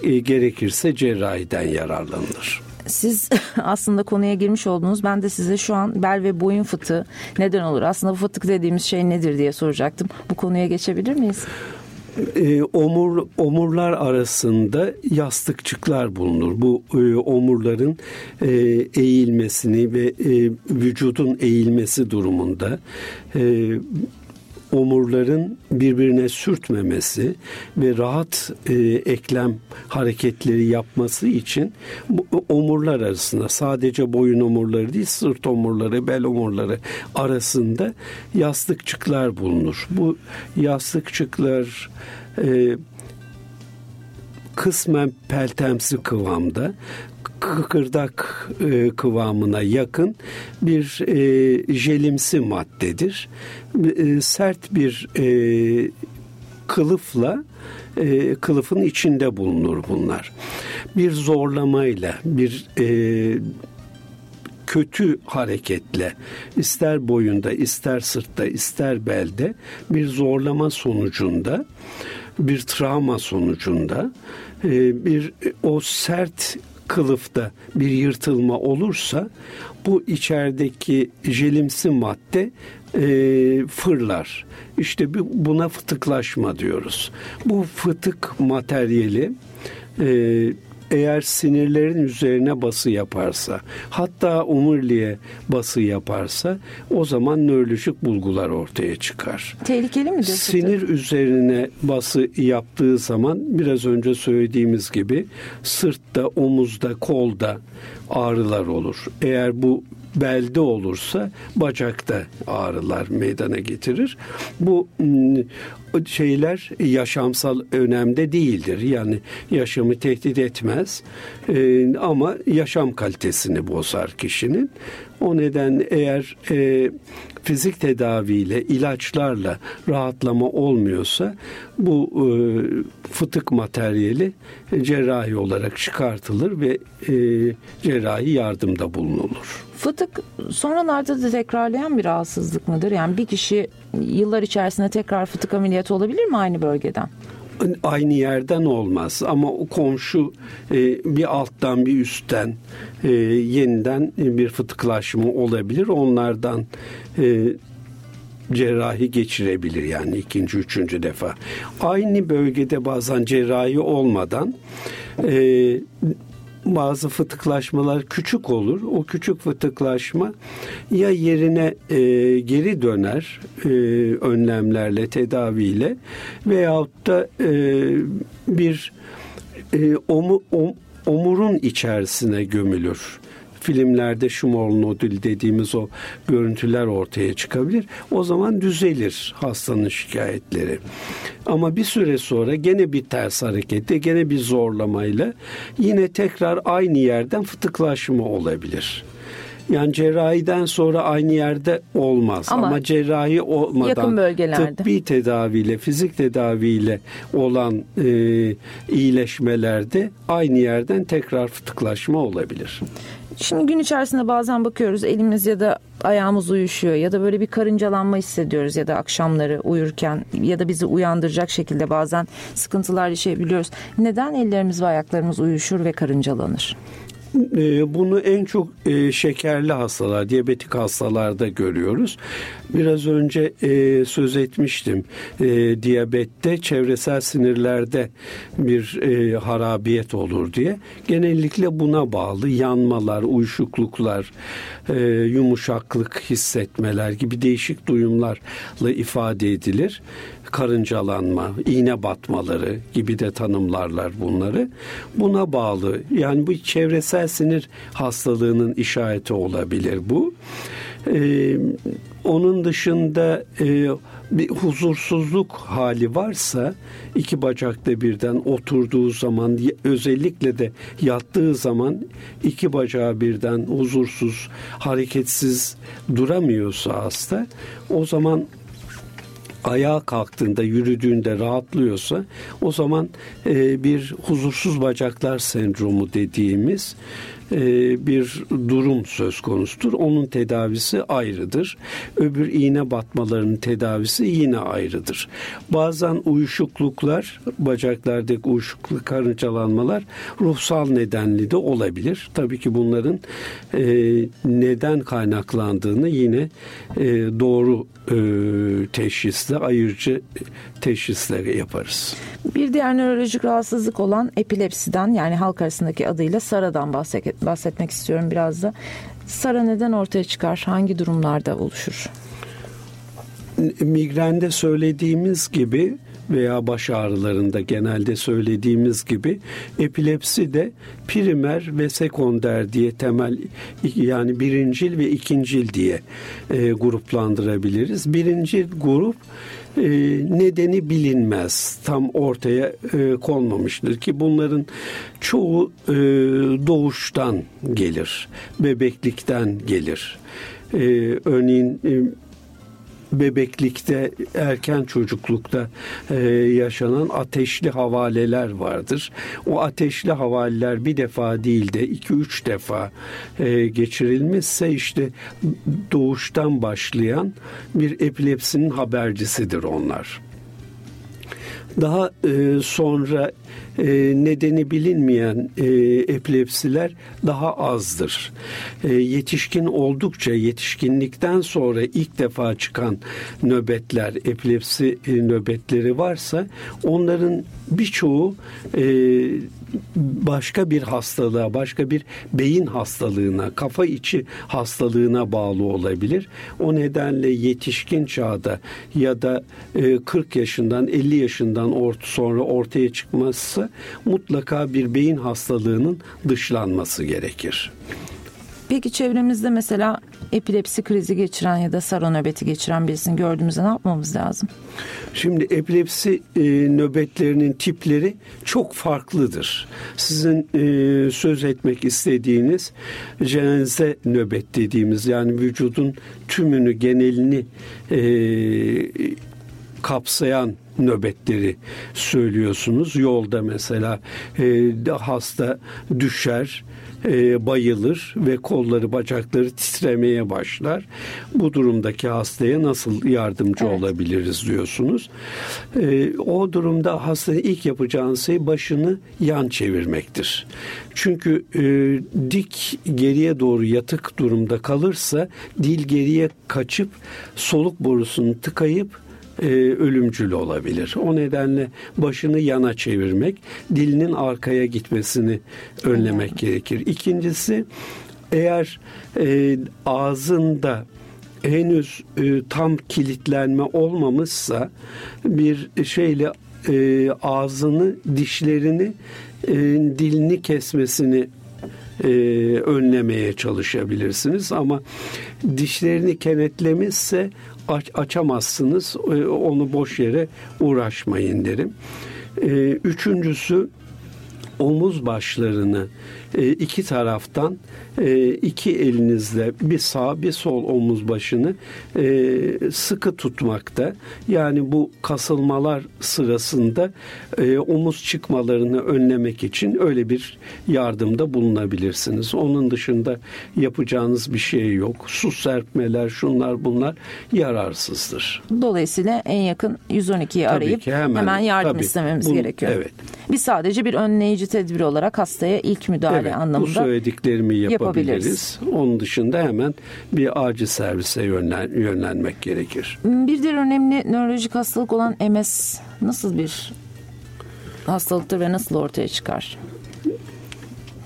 S2: e, gerekirse cerrahiden yararlanılır.
S1: siz [laughs] aslında konuya girmiş oldunuz. Ben de size şu an bel ve boyun fıtığı neden olur? Aslında fıtık dediğimiz şey nedir diye soracaktım. Bu konuya geçebilir miyiz?
S2: E, omur omurlar arasında yastıkçıklar bulunur. Bu e, omurların e, eğilmesini ve e, vücudun eğilmesi durumunda e, omurların birbirine sürtmemesi ve rahat e, eklem hareketleri yapması için bu, omurlar arasında sadece boyun omurları değil sırt omurları, bel omurları arasında yastıkçıklar bulunur. Bu yastıkçıklar e, kısmen peltemsi kıvamda kıkırdak e, kıvamına yakın bir e, jelimsi maddedir. E, sert bir e, kılıfla e, kılıfın içinde bulunur bunlar. Bir zorlamayla, bir e, kötü hareketle ister boyunda, ister sırtta, ister belde bir zorlama sonucunda, bir travma sonucunda e, bir o sert kılıfta bir yırtılma olursa bu içerideki jelimsi madde e, fırlar. İşte buna fıtıklaşma diyoruz. Bu fıtık materyali e, eğer sinirlerin üzerine bası yaparsa, hatta omuriliğe bası yaparsa o zaman nörolojik bulgular ortaya çıkar.
S1: Tehlikeli midir?
S2: Sinir fıtık? üzerine bası yaptığı zaman biraz önce söylediğimiz gibi sırtta, omuzda, kolda ağrılar olur. Eğer bu belde olursa bacakta ağrılar meydana getirir. Bu şeyler yaşamsal önemde değildir. Yani yaşamı tehdit etmez e, ama yaşam kalitesini bozar kişinin. O neden eğer e, fizik tedaviyle, ilaçlarla rahatlama olmuyorsa bu e, fıtık materyali cerrahi olarak çıkartılır ve e, cerrahi yardımda bulunulur.
S1: Fıtık sonralarda da tekrarlayan bir rahatsızlık mıdır? Yani bir kişi yıllar içerisinde tekrar fıtık ameliyatı olabilir mi aynı bölgeden?
S2: Aynı yerden olmaz ama o komşu e, bir alttan bir üstten e, yeniden bir fıtıklaşma olabilir. Onlardan e, cerrahi geçirebilir yani ikinci, üçüncü defa. Aynı bölgede bazen cerrahi olmadan e, bazı fıtıklaşmalar küçük olur. O küçük fıtıklaşma ya yerine e, geri döner e, önlemlerle, tedaviyle veyahut da e, bir e, omu, om, omurun içerisine gömülür filmlerde şumol nodül dediğimiz o görüntüler ortaya çıkabilir. O zaman düzelir hastanın şikayetleri. Ama bir süre sonra gene bir ters harekette, gene bir zorlamayla yine tekrar aynı yerden fıtıklaşma olabilir. Yani cerrahiden sonra aynı yerde olmaz ama, ama cerrahi olmadan yakın bölgelerde. tıbbi tedaviyle, fizik tedaviyle olan e, iyileşmelerde aynı yerden tekrar fıtıklaşma olabilir.
S1: Şimdi gün içerisinde bazen bakıyoruz elimiz ya da ayağımız uyuşuyor ya da böyle bir karıncalanma hissediyoruz ya da akşamları uyurken ya da bizi uyandıracak şekilde bazen sıkıntılar yaşayabiliyoruz. Neden ellerimiz ve ayaklarımız uyuşur ve karıncalanır?
S2: Ee, bunu en çok e, şekerli hastalar, diyabetik hastalarda görüyoruz. Biraz önce e, söz etmiştim. E, diyabette çevresel sinirlerde bir harabiyet olur diye. Genellikle buna bağlı yanmalar, uyuşukluklar, yumuşaklık hissetmeler gibi değişik duyumlarla ifade edilir karıncalanma, iğne batmaları gibi de tanımlarlar bunları. Buna bağlı yani bu çevresel sinir hastalığının işareti olabilir bu. Ee, onun dışında e, bir huzursuzluk hali varsa iki bacakta birden oturduğu zaman özellikle de yattığı zaman iki bacağı birden huzursuz, hareketsiz duramıyorsa hasta o zaman ayağa kalktığında, yürüdüğünde rahatlıyorsa o zaman e, bir huzursuz bacaklar sendromu dediğimiz bir durum söz konusudur. Onun tedavisi ayrıdır. Öbür iğne batmalarının tedavisi yine ayrıdır. Bazen uyuşukluklar, bacaklardaki uyuşukluk, karıncalanmalar ruhsal nedenli de olabilir. Tabii ki bunların e, neden kaynaklandığını yine e, doğru teşhisle, ayırıcı teşhisleri yaparız.
S1: Bir diğer nörolojik rahatsızlık olan epilepsiden yani halk arasındaki adıyla SARA'dan bahset, bahsetmek istiyorum biraz da. SARA neden ortaya çıkar? Hangi durumlarda oluşur?
S2: Migrende söylediğimiz gibi veya baş ağrılarında genelde söylediğimiz gibi epilepsi de primer ve sekonder diye temel yani birincil ve ikincil diye e, gruplandırabiliriz. Birincil grup e, nedeni bilinmez. Tam ortaya e, konmamıştır ki bunların çoğu e, doğuştan gelir. Bebeklikten gelir. E, örneğin e, bebeklikte, erken çocuklukta e, yaşanan ateşli havaleler vardır. O ateşli havaleler bir defa değil de iki üç defa e, geçirilmişse işte doğuştan başlayan bir epilepsinin habercisidir onlar. Daha e, sonra e, nedeni bilinmeyen e, epilepsiler daha azdır. Yetişkin oldukça yetişkinlikten sonra ilk defa çıkan nöbetler, epilepsi nöbetleri varsa onların birçoğu başka bir hastalığa, başka bir beyin hastalığına, kafa içi hastalığına bağlı olabilir. O nedenle yetişkin çağda ya da 40 yaşından 50 yaşından sonra ortaya çıkması mutlaka bir beyin hastalığının dışlanması gerekir.
S1: Peki çevremizde mesela epilepsi krizi geçiren ya da saro nöbeti geçiren birisini gördüğümüzde ne yapmamız lazım?
S2: Şimdi epilepsi e, nöbetlerinin tipleri çok farklıdır. Sizin e, söz etmek istediğiniz cenze nöbet dediğimiz yani vücudun tümünü genelini e, kapsayan nöbetleri söylüyorsunuz. Yolda mesela e, hasta düşer, e, bayılır ve kolları bacakları titremeye başlar. Bu durumdaki hastaya nasıl yardımcı evet. olabiliriz diyorsunuz. E, o durumda hastanın ilk yapacağınız şey başını yan çevirmektir. Çünkü e, dik geriye doğru yatık durumda kalırsa dil geriye kaçıp soluk borusunu tıkayıp e, ölümcül olabilir. O nedenle başını yana çevirmek, dilinin arkaya gitmesini önlemek gerekir. İkincisi eğer e, ağzında henüz e, tam kilitlenme olmamışsa bir şeyle e, ağzını, dişlerini, e, dilini kesmesini e, önlemeye çalışabilirsiniz ama dişlerini kenetlemişse aç, açamazsınız. E, onu boş yere uğraşmayın derim. E, üçüncüsü omuz başlarını e, iki taraftan e, iki elinizle bir sağ bir sol omuz başını e, sıkı tutmakta. Yani bu kasılmalar sırasında omuz çıkmalarını önlemek için öyle bir yardımda bulunabilirsiniz. Onun dışında yapacağınız bir şey yok. Su serpmeler şunlar bunlar yararsızdır.
S1: Dolayısıyla en yakın 112'yi arayıp hemen, hemen yardım tabii, istememiz bunu, gerekiyor. Evet. Biz sadece bir önleyici tedbir olarak hastaya ilk müdahale evet, anlamında
S2: bu söylediklerimi yapabiliriz. yapabiliriz. Onun dışında hemen bir acil servise yönlen, yönlenmek gerekir.
S1: Bir diğer önemli nörolojik hastalık olan MS nasıl bir hastalıktır ve nasıl ortaya çıkar?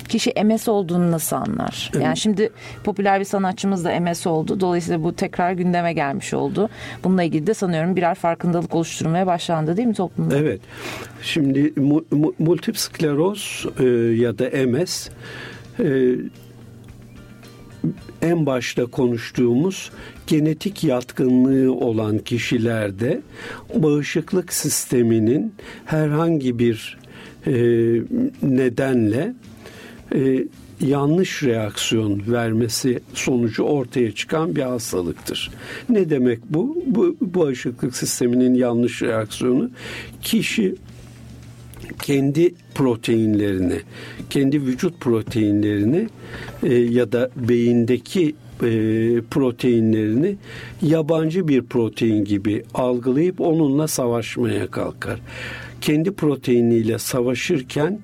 S1: Kişi MS olduğunu nasıl anlar? Yani şimdi popüler bir sanatçımız da MS oldu. Dolayısıyla bu tekrar gündeme gelmiş oldu. Bununla ilgili de sanıyorum birer farkındalık oluşturmaya başlandı değil mi toplumda?
S2: Evet. Şimdi mu, mu, multip skleroz e, ya da MS e, en başta konuştuğumuz genetik yatkınlığı olan kişilerde bağışıklık sisteminin herhangi bir e, nedenle e, yanlış reaksiyon vermesi sonucu ortaya çıkan bir hastalıktır. Ne demek bu? Bu bağışıklık sisteminin yanlış reaksiyonu kişi kendi proteinlerini, kendi vücut proteinlerini e, ya da beyindeki e, proteinlerini yabancı bir protein gibi algılayıp onunla savaşmaya kalkar. Kendi proteiniyle savaşırken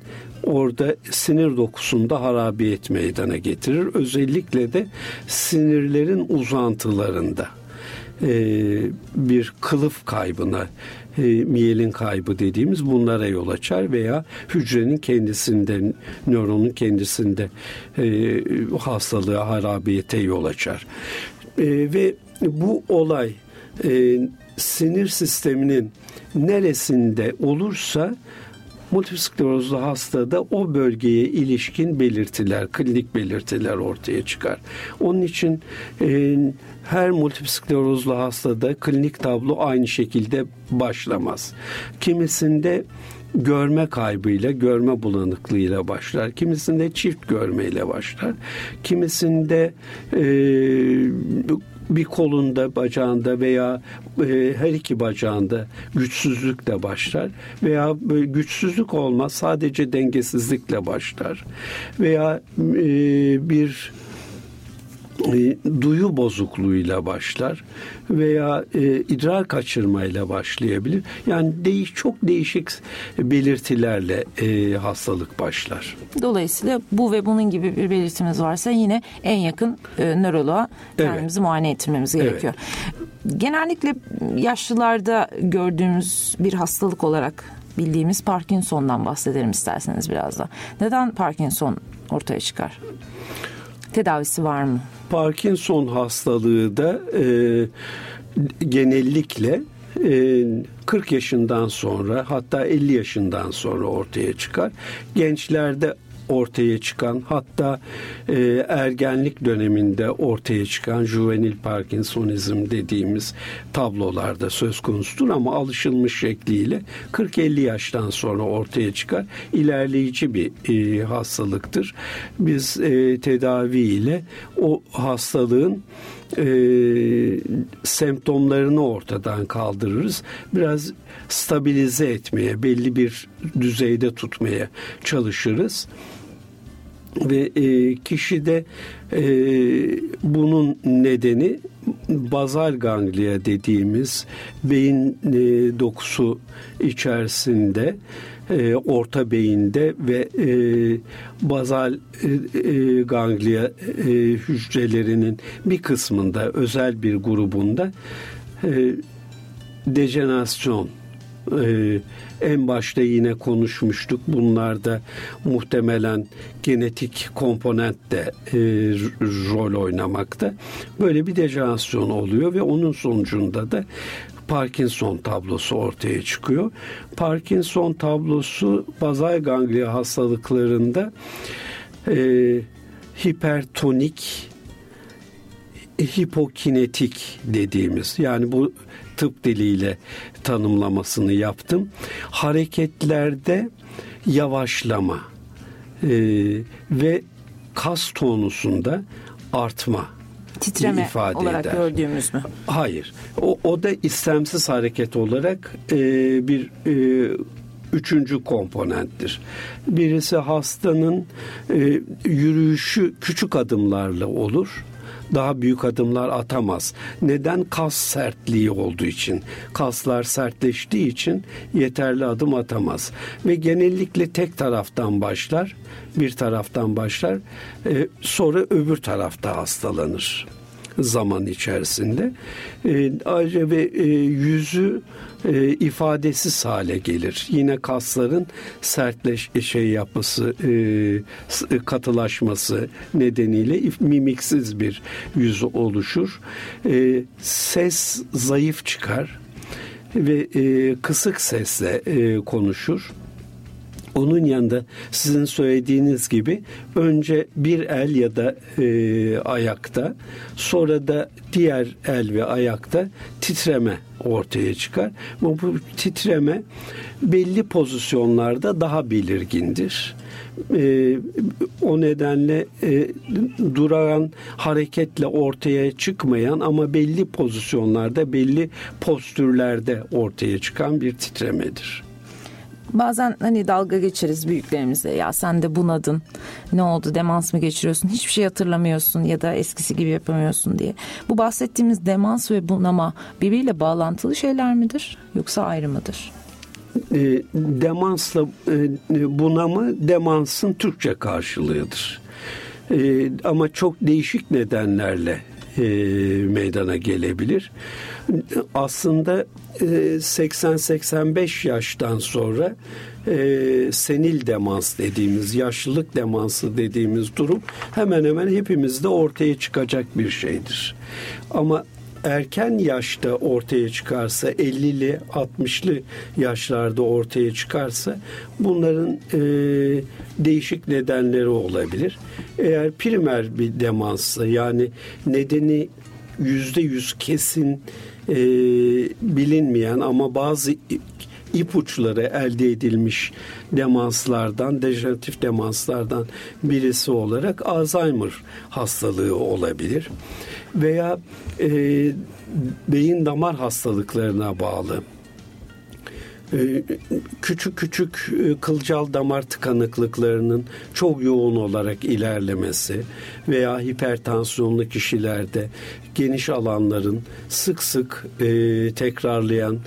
S2: orada sinir dokusunda harabiyet meydana getirir. Özellikle de sinirlerin uzantılarında e, bir kılıf kaybına, e, miyelin kaybı dediğimiz bunlara yol açar veya hücrenin kendisinde, nöronun kendisinde e, hastalığa, harabiyete yol açar. Ve bu olay sinir sisteminin neresinde olursa multiple sklerozlu hastada o bölgeye ilişkin belirtiler, klinik belirtiler ortaya çıkar. Onun için e, her multiple sklerozlu hastada klinik tablo aynı şekilde başlamaz. Kimisinde görme kaybıyla, görme bulanıklığıyla başlar. Kimisinde çift görmeyle başlar. Kimisinde e, bir kolunda, bacağında veya e, her iki bacağında güçsüzlükle başlar veya böyle güçsüzlük olmaz sadece dengesizlikle başlar veya e, bir e, duyu bozukluğuyla başlar veya e, idrar kaçırmayla başlayabilir. Yani değiş çok değişik belirtilerle e, hastalık başlar.
S1: Dolayısıyla bu ve bunun gibi bir belirtimiz varsa yine en yakın e, nöroloğa kendimizi evet. muayene ettirmemiz gerekiyor. Evet. Genellikle yaşlılarda gördüğümüz bir hastalık olarak bildiğimiz Parkinson'dan bahsedelim isterseniz biraz da. Neden Parkinson ortaya çıkar? Tedavisi var mı?
S2: Parkinson hastalığı da e, genellikle e, 40 yaşından sonra hatta 50 yaşından sonra ortaya çıkar. Gençlerde ortaya çıkan hatta e, ergenlik döneminde ortaya çıkan juvenil parkinsonizm dediğimiz tablolarda söz konusudur ama alışılmış şekliyle 40-50 yaştan sonra ortaya çıkar. İlerleyici bir e, hastalıktır. Biz e, tedaviyle o hastalığın e, semptomlarını ortadan kaldırırız. Biraz stabilize etmeye, belli bir düzeyde tutmaya çalışırız ve e, kişide e, bunun nedeni bazal ganglia dediğimiz beyin e, dokusu içerisinde e, orta beyinde ve e, bazal e, e, ganglia e, hücrelerinin bir kısmında özel bir grubunda e, dejenerasyon e, en başta yine konuşmuştuk. Bunlarda muhtemelen genetik komponent de e, rol oynamakta. Böyle bir dejenerasyon oluyor ve onun sonucunda da Parkinson tablosu ortaya çıkıyor. Parkinson tablosu bazal ganglia hastalıklarında e, hipertonik hipokinetik dediğimiz yani bu tıp diliyle tanımlamasını yaptım. Hareketlerde yavaşlama e, ve kas tonusunda artma
S1: titreme ifade olarak eder. gördüğümüz mü?
S2: Hayır. O, o da istemsiz hareket olarak e, bir e, üçüncü komponenttir. Birisi hastanın e, yürüyüşü küçük adımlarla olur daha büyük adımlar atamaz. Neden? Kas sertliği olduğu için. Kaslar sertleştiği için yeterli adım atamaz. Ve genellikle tek taraftan başlar, bir taraftan başlar, e, sonra öbür tarafta hastalanır zaman içerisinde. E, ayrıca ve e, yüzü e, ifadesiz hale gelir. Yine kasların sertleş şey yapması, e, e, katılaşması nedeniyle mimiksiz bir yüz oluşur. E, ses zayıf çıkar ve e, kısık sesle e, konuşur. Onun yanında sizin söylediğiniz gibi önce bir el ya da e, ayakta sonra da diğer el ve ayakta titreme ortaya çıkar. Ama bu titreme belli pozisyonlarda daha belirgindir. E, o nedenle e, duran hareketle ortaya çıkmayan ama belli pozisyonlarda, belli postürlerde ortaya çıkan bir titremedir.
S1: Bazen hani dalga geçeriz büyüklerimize ya sen de bunadın ne oldu demans mı geçiriyorsun hiçbir şey hatırlamıyorsun ya da eskisi gibi yapamıyorsun diye. Bu bahsettiğimiz demans ve bunama birbiriyle bağlantılı şeyler midir yoksa ayrı mıdır?
S2: E, demansla e, bunamı demansın Türkçe karşılığıdır. E, ama çok değişik nedenlerle e, meydana gelebilir. Aslında e, 80-85 yaştan sonra e, senil demans dediğimiz, yaşlılık demansı dediğimiz durum hemen hemen hepimizde ortaya çıkacak bir şeydir. Ama erken yaşta ortaya çıkarsa 50'li 60'lı yaşlarda ortaya çıkarsa bunların e, değişik nedenleri olabilir. Eğer primer bir demanssa yani nedeni yüzde yüz kesin e, bilinmeyen ama bazı ipuçları elde edilmiş demanslardan, dejeneratif demanslardan birisi olarak Alzheimer hastalığı olabilir. Veya e, beyin damar hastalıklarına bağlı e, küçük küçük e, kılcal damar tıkanıklıklarının çok yoğun olarak ilerlemesi veya hipertansiyonlu kişilerde geniş alanların sık sık e, tekrarlayan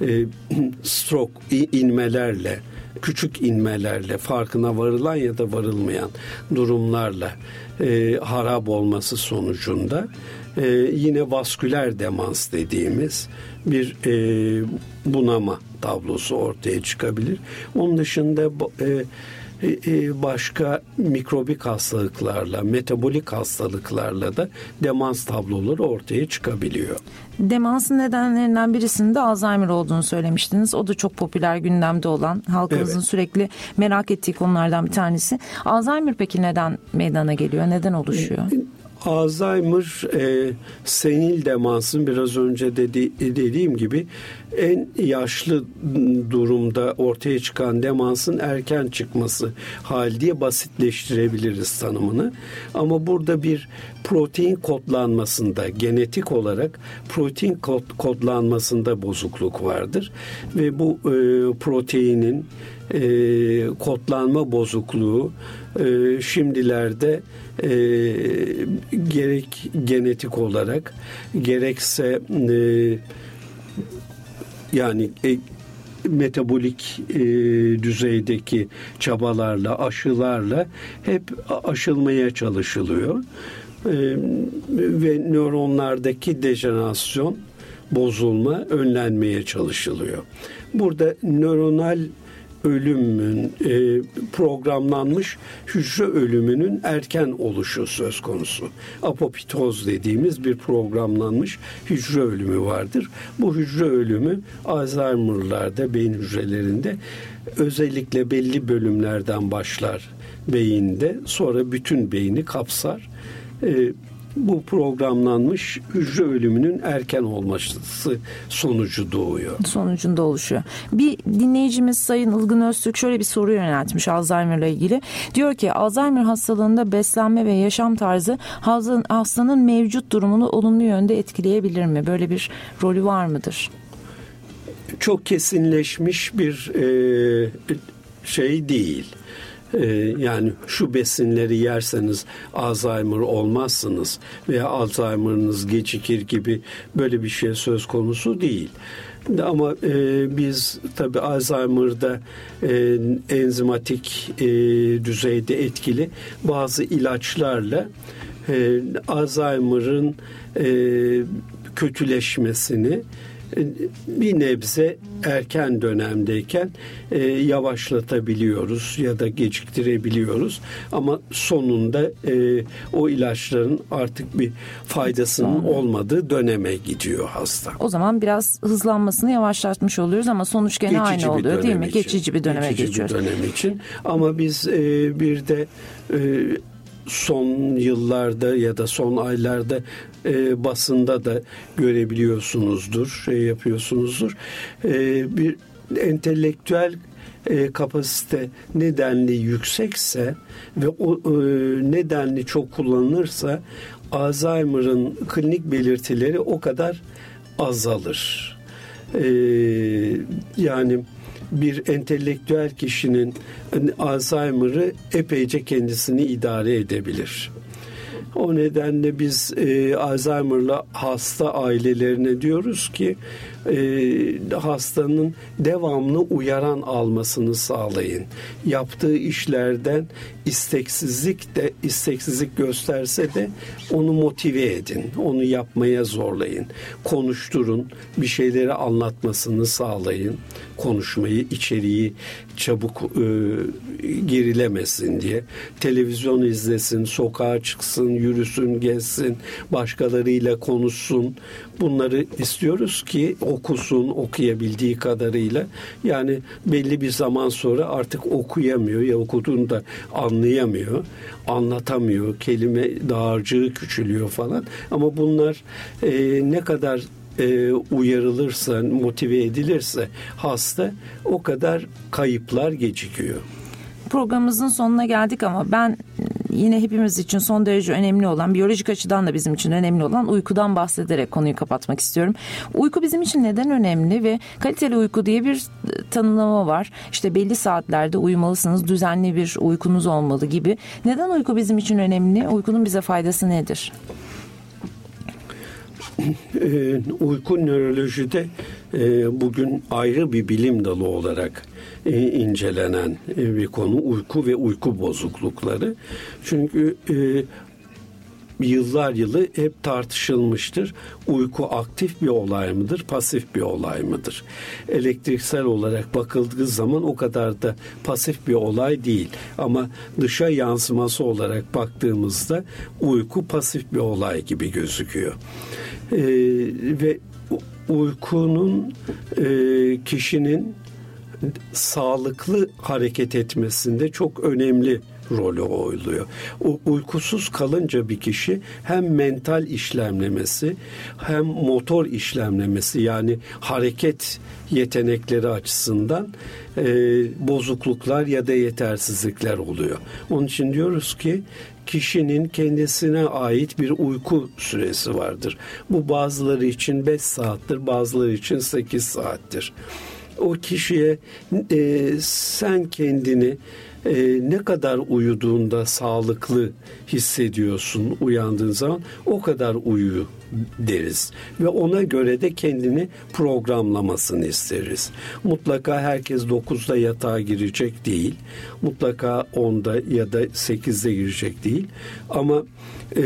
S2: e, [clears throat] stroke inmelerle küçük inmelerle farkına varılan ya da varılmayan durumlarla e, harap olması sonucunda e, yine vasküler demans dediğimiz bir e, bunama tablosu ortaya çıkabilir. Onun dışında e, başka mikrobik hastalıklarla, metabolik hastalıklarla da demans tabloları ortaya çıkabiliyor.
S1: Demansın nedenlerinden birisinin de Alzheimer olduğunu söylemiştiniz. O da çok popüler gündemde olan, halkımızın evet. sürekli merak ettiği konulardan bir tanesi. Alzheimer peki neden meydana geliyor? Neden oluşuyor?
S2: Alzheimer e, senil demansın biraz önce dedi, dediğim gibi en yaşlı durumda ortaya çıkan demansın erken çıkması hal diye basitleştirebiliriz tanımını. Ama burada bir protein kodlanmasında genetik olarak protein kod, kodlanmasında bozukluk vardır ve bu e, proteinin e, kodlanma bozukluğu e, şimdilerde e, gerek genetik olarak gerekse e, yani e, metabolik e, düzeydeki çabalarla, aşılarla hep aşılmaya çalışılıyor. E, ve nöronlardaki dejenerasyon, bozulma önlenmeye çalışılıyor. Burada nöronal ölümün e, programlanmış hücre ölümünün erken oluşu söz konusu. Apoptoz dediğimiz bir programlanmış hücre ölümü vardır. Bu hücre ölümü Alzheimer'larda beyin hücrelerinde özellikle belli bölümlerden başlar beyinde sonra bütün beyni kapsar. E, bu programlanmış hücre ölümünün erken olması sonucu doğuyor.
S1: Sonucunda oluşuyor. Bir dinleyicimiz Sayın Ilgın Öztürk şöyle bir soru yöneltmiş Alzheimer ile ilgili. Diyor ki Alzheimer hastalığında beslenme ve yaşam tarzı hastanın mevcut durumunu olumlu yönde etkileyebilir mi? Böyle bir rolü var mıdır?
S2: Çok kesinleşmiş bir e, şey değil ee, yani şu besinleri yerseniz Alzheimer olmazsınız veya Alzheimer'ınız gecikir gibi böyle bir şey söz konusu değil. Ama e, biz tabi Alzheimer'da e, enzimatik e, düzeyde etkili bazı ilaçlarla e, Alzheimer'ın e, kötüleşmesini bir nebze erken dönemdeyken e, yavaşlatabiliyoruz ya da geciktirebiliyoruz ama sonunda e, o ilaçların artık bir faydasının olmadığı döneme gidiyor hasta.
S1: O zaman biraz hızlanmasını yavaşlatmış oluyoruz ama sonuç gene Geçici aynı oluyor değil mi? Için. Geçici bir döneme Geçici geçiyoruz.
S2: bir dönem için ama biz e, bir de e, son yıllarda ya da son aylarda e, basında da görebiliyorsunuzdur, şey yapıyorsunuzdur. E, bir entelektüel e, kapasite nedenli yüksekse ve o e, nedenli çok kullanılırsa Alzheimer'ın klinik belirtileri o kadar azalır. E, yani bir entelektüel kişinin Alzheimer'ı epeyce kendisini idare edebilir. O nedenle biz e, Alzheimer'la hasta ailelerine diyoruz ki e, hastanın devamlı uyaran almasını sağlayın. Yaptığı işlerden isteksizlik de isteksizlik gösterse de onu motive edin. Onu yapmaya zorlayın. Konuşturun. Bir şeyleri anlatmasını sağlayın. Konuşmayı, içeriği çabuk e, gerilemesin diye. Televizyon izlesin, sokağa çıksın, yürüsün, gezsin, başkalarıyla konuşsun. Bunları istiyoruz ki okusun okuyabildiği kadarıyla. Yani belli bir zaman sonra artık okuyamıyor ya okuduğunu da anlayamıyor, anlatamıyor, kelime dağarcığı küçülüyor falan. Ama bunlar e, ne kadar e, uyarılırsa, motive edilirse hasta o kadar kayıplar gecikiyor
S1: programımızın sonuna geldik ama ben yine hepimiz için son derece önemli olan, biyolojik açıdan da bizim için önemli olan uykudan bahsederek konuyu kapatmak istiyorum. Uyku bizim için neden önemli ve kaliteli uyku diye bir tanımlama var. İşte belli saatlerde uyumalısınız, düzenli bir uykunuz olmalı gibi. Neden uyku bizim için önemli? Uykunun bize faydası nedir?
S2: E, uyku nörolojide e, bugün ayrı bir bilim dalı olarak e, incelenen e, bir konu uyku ve uyku bozuklukları. Çünkü e, yıllar yılı hep tartışılmıştır. Uyku aktif bir olay mıdır, pasif bir olay mıdır? Elektriksel olarak bakıldığı zaman o kadar da pasif bir olay değil. Ama dışa yansıması olarak baktığımızda uyku pasif bir olay gibi gözüküyor. Ee, ve uykunun e, kişinin sağlıklı hareket etmesinde çok önemli rolü oyluyor. O uykusuz kalınca bir kişi hem mental işlemlemesi hem motor işlemlemesi yani hareket yetenekleri açısından e, bozukluklar ya da yetersizlikler oluyor. Onun için diyoruz ki kişinin kendisine ait bir uyku süresi vardır. Bu bazıları için 5 saattir, bazıları için 8 saattir o kişiye e, sen kendini e, ne kadar uyuduğunda sağlıklı hissediyorsun uyandığın zaman o kadar uyu deriz ve ona göre de kendini programlamasını isteriz. Mutlaka herkes 9'da yatağa girecek değil. Mutlaka 10'da ya da 8'de girecek değil. Ama e,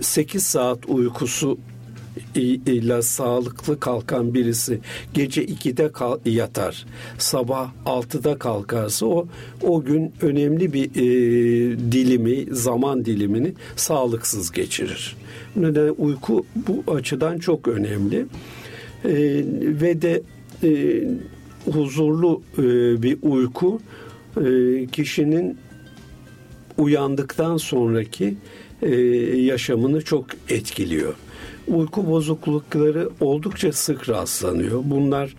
S2: 8 saat uykusu ile sağlıklı kalkan birisi gece 2'de kal, yatar. Sabah 6'da kalkarsa o o gün önemli bir e, dilimi, zaman dilimini sağlıksız geçirir. Neden uyku bu açıdan çok önemli. E, ve de e, huzurlu e, bir uyku e, kişinin uyandıktan sonraki e, yaşamını çok etkiliyor uyku bozuklukları oldukça sık rastlanıyor. Bunlar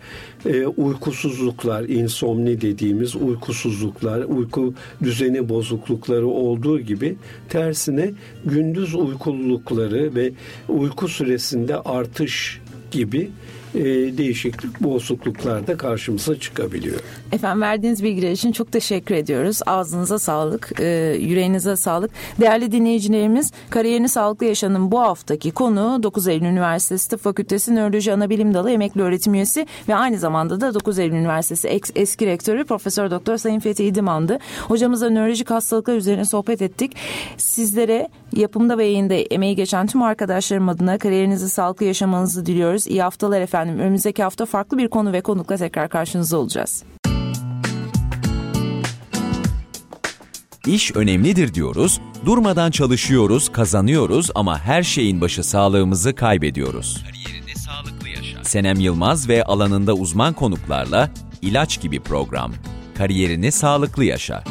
S2: e, uykusuzluklar, insomni dediğimiz uykusuzluklar, uyku düzeni bozuklukları olduğu gibi tersine gündüz uykululukları ve uyku süresinde artış gibi e, değişiklik, bozukluklar da karşımıza çıkabiliyor.
S1: Efendim verdiğiniz bilgiler için çok teşekkür ediyoruz. Ağzınıza sağlık, e, yüreğinize sağlık. Değerli dinleyicilerimiz, Kariyerini Sağlıklı Yaşamın bu haftaki konu 9 Eylül Üniversitesi Tıp Fakültesi Nöroloji Anabilim Dalı emekli öğretim üyesi ve aynı zamanda da 9 Eylül Üniversitesi eski rektörü Profesör Doktor Sayın Fethi İdiman'dı. Hocamızla nörolojik hastalıklar üzerine sohbet ettik. Sizlere yapımda ve yayında emeği geçen tüm arkadaşlarım adına kariyerinizi sağlıklı yaşamanızı diliyoruz. İyi haftalar efendim. Önümüzdeki hafta farklı bir konu ve konukla tekrar karşınızda olacağız.
S3: İş önemlidir diyoruz, durmadan çalışıyoruz, kazanıyoruz ama her şeyin başı sağlığımızı kaybediyoruz. Kariyerinde sağlıklı yaşa. Senem Yılmaz ve alanında uzman konuklarla ilaç gibi program. Kariyerini sağlıklı yaşa.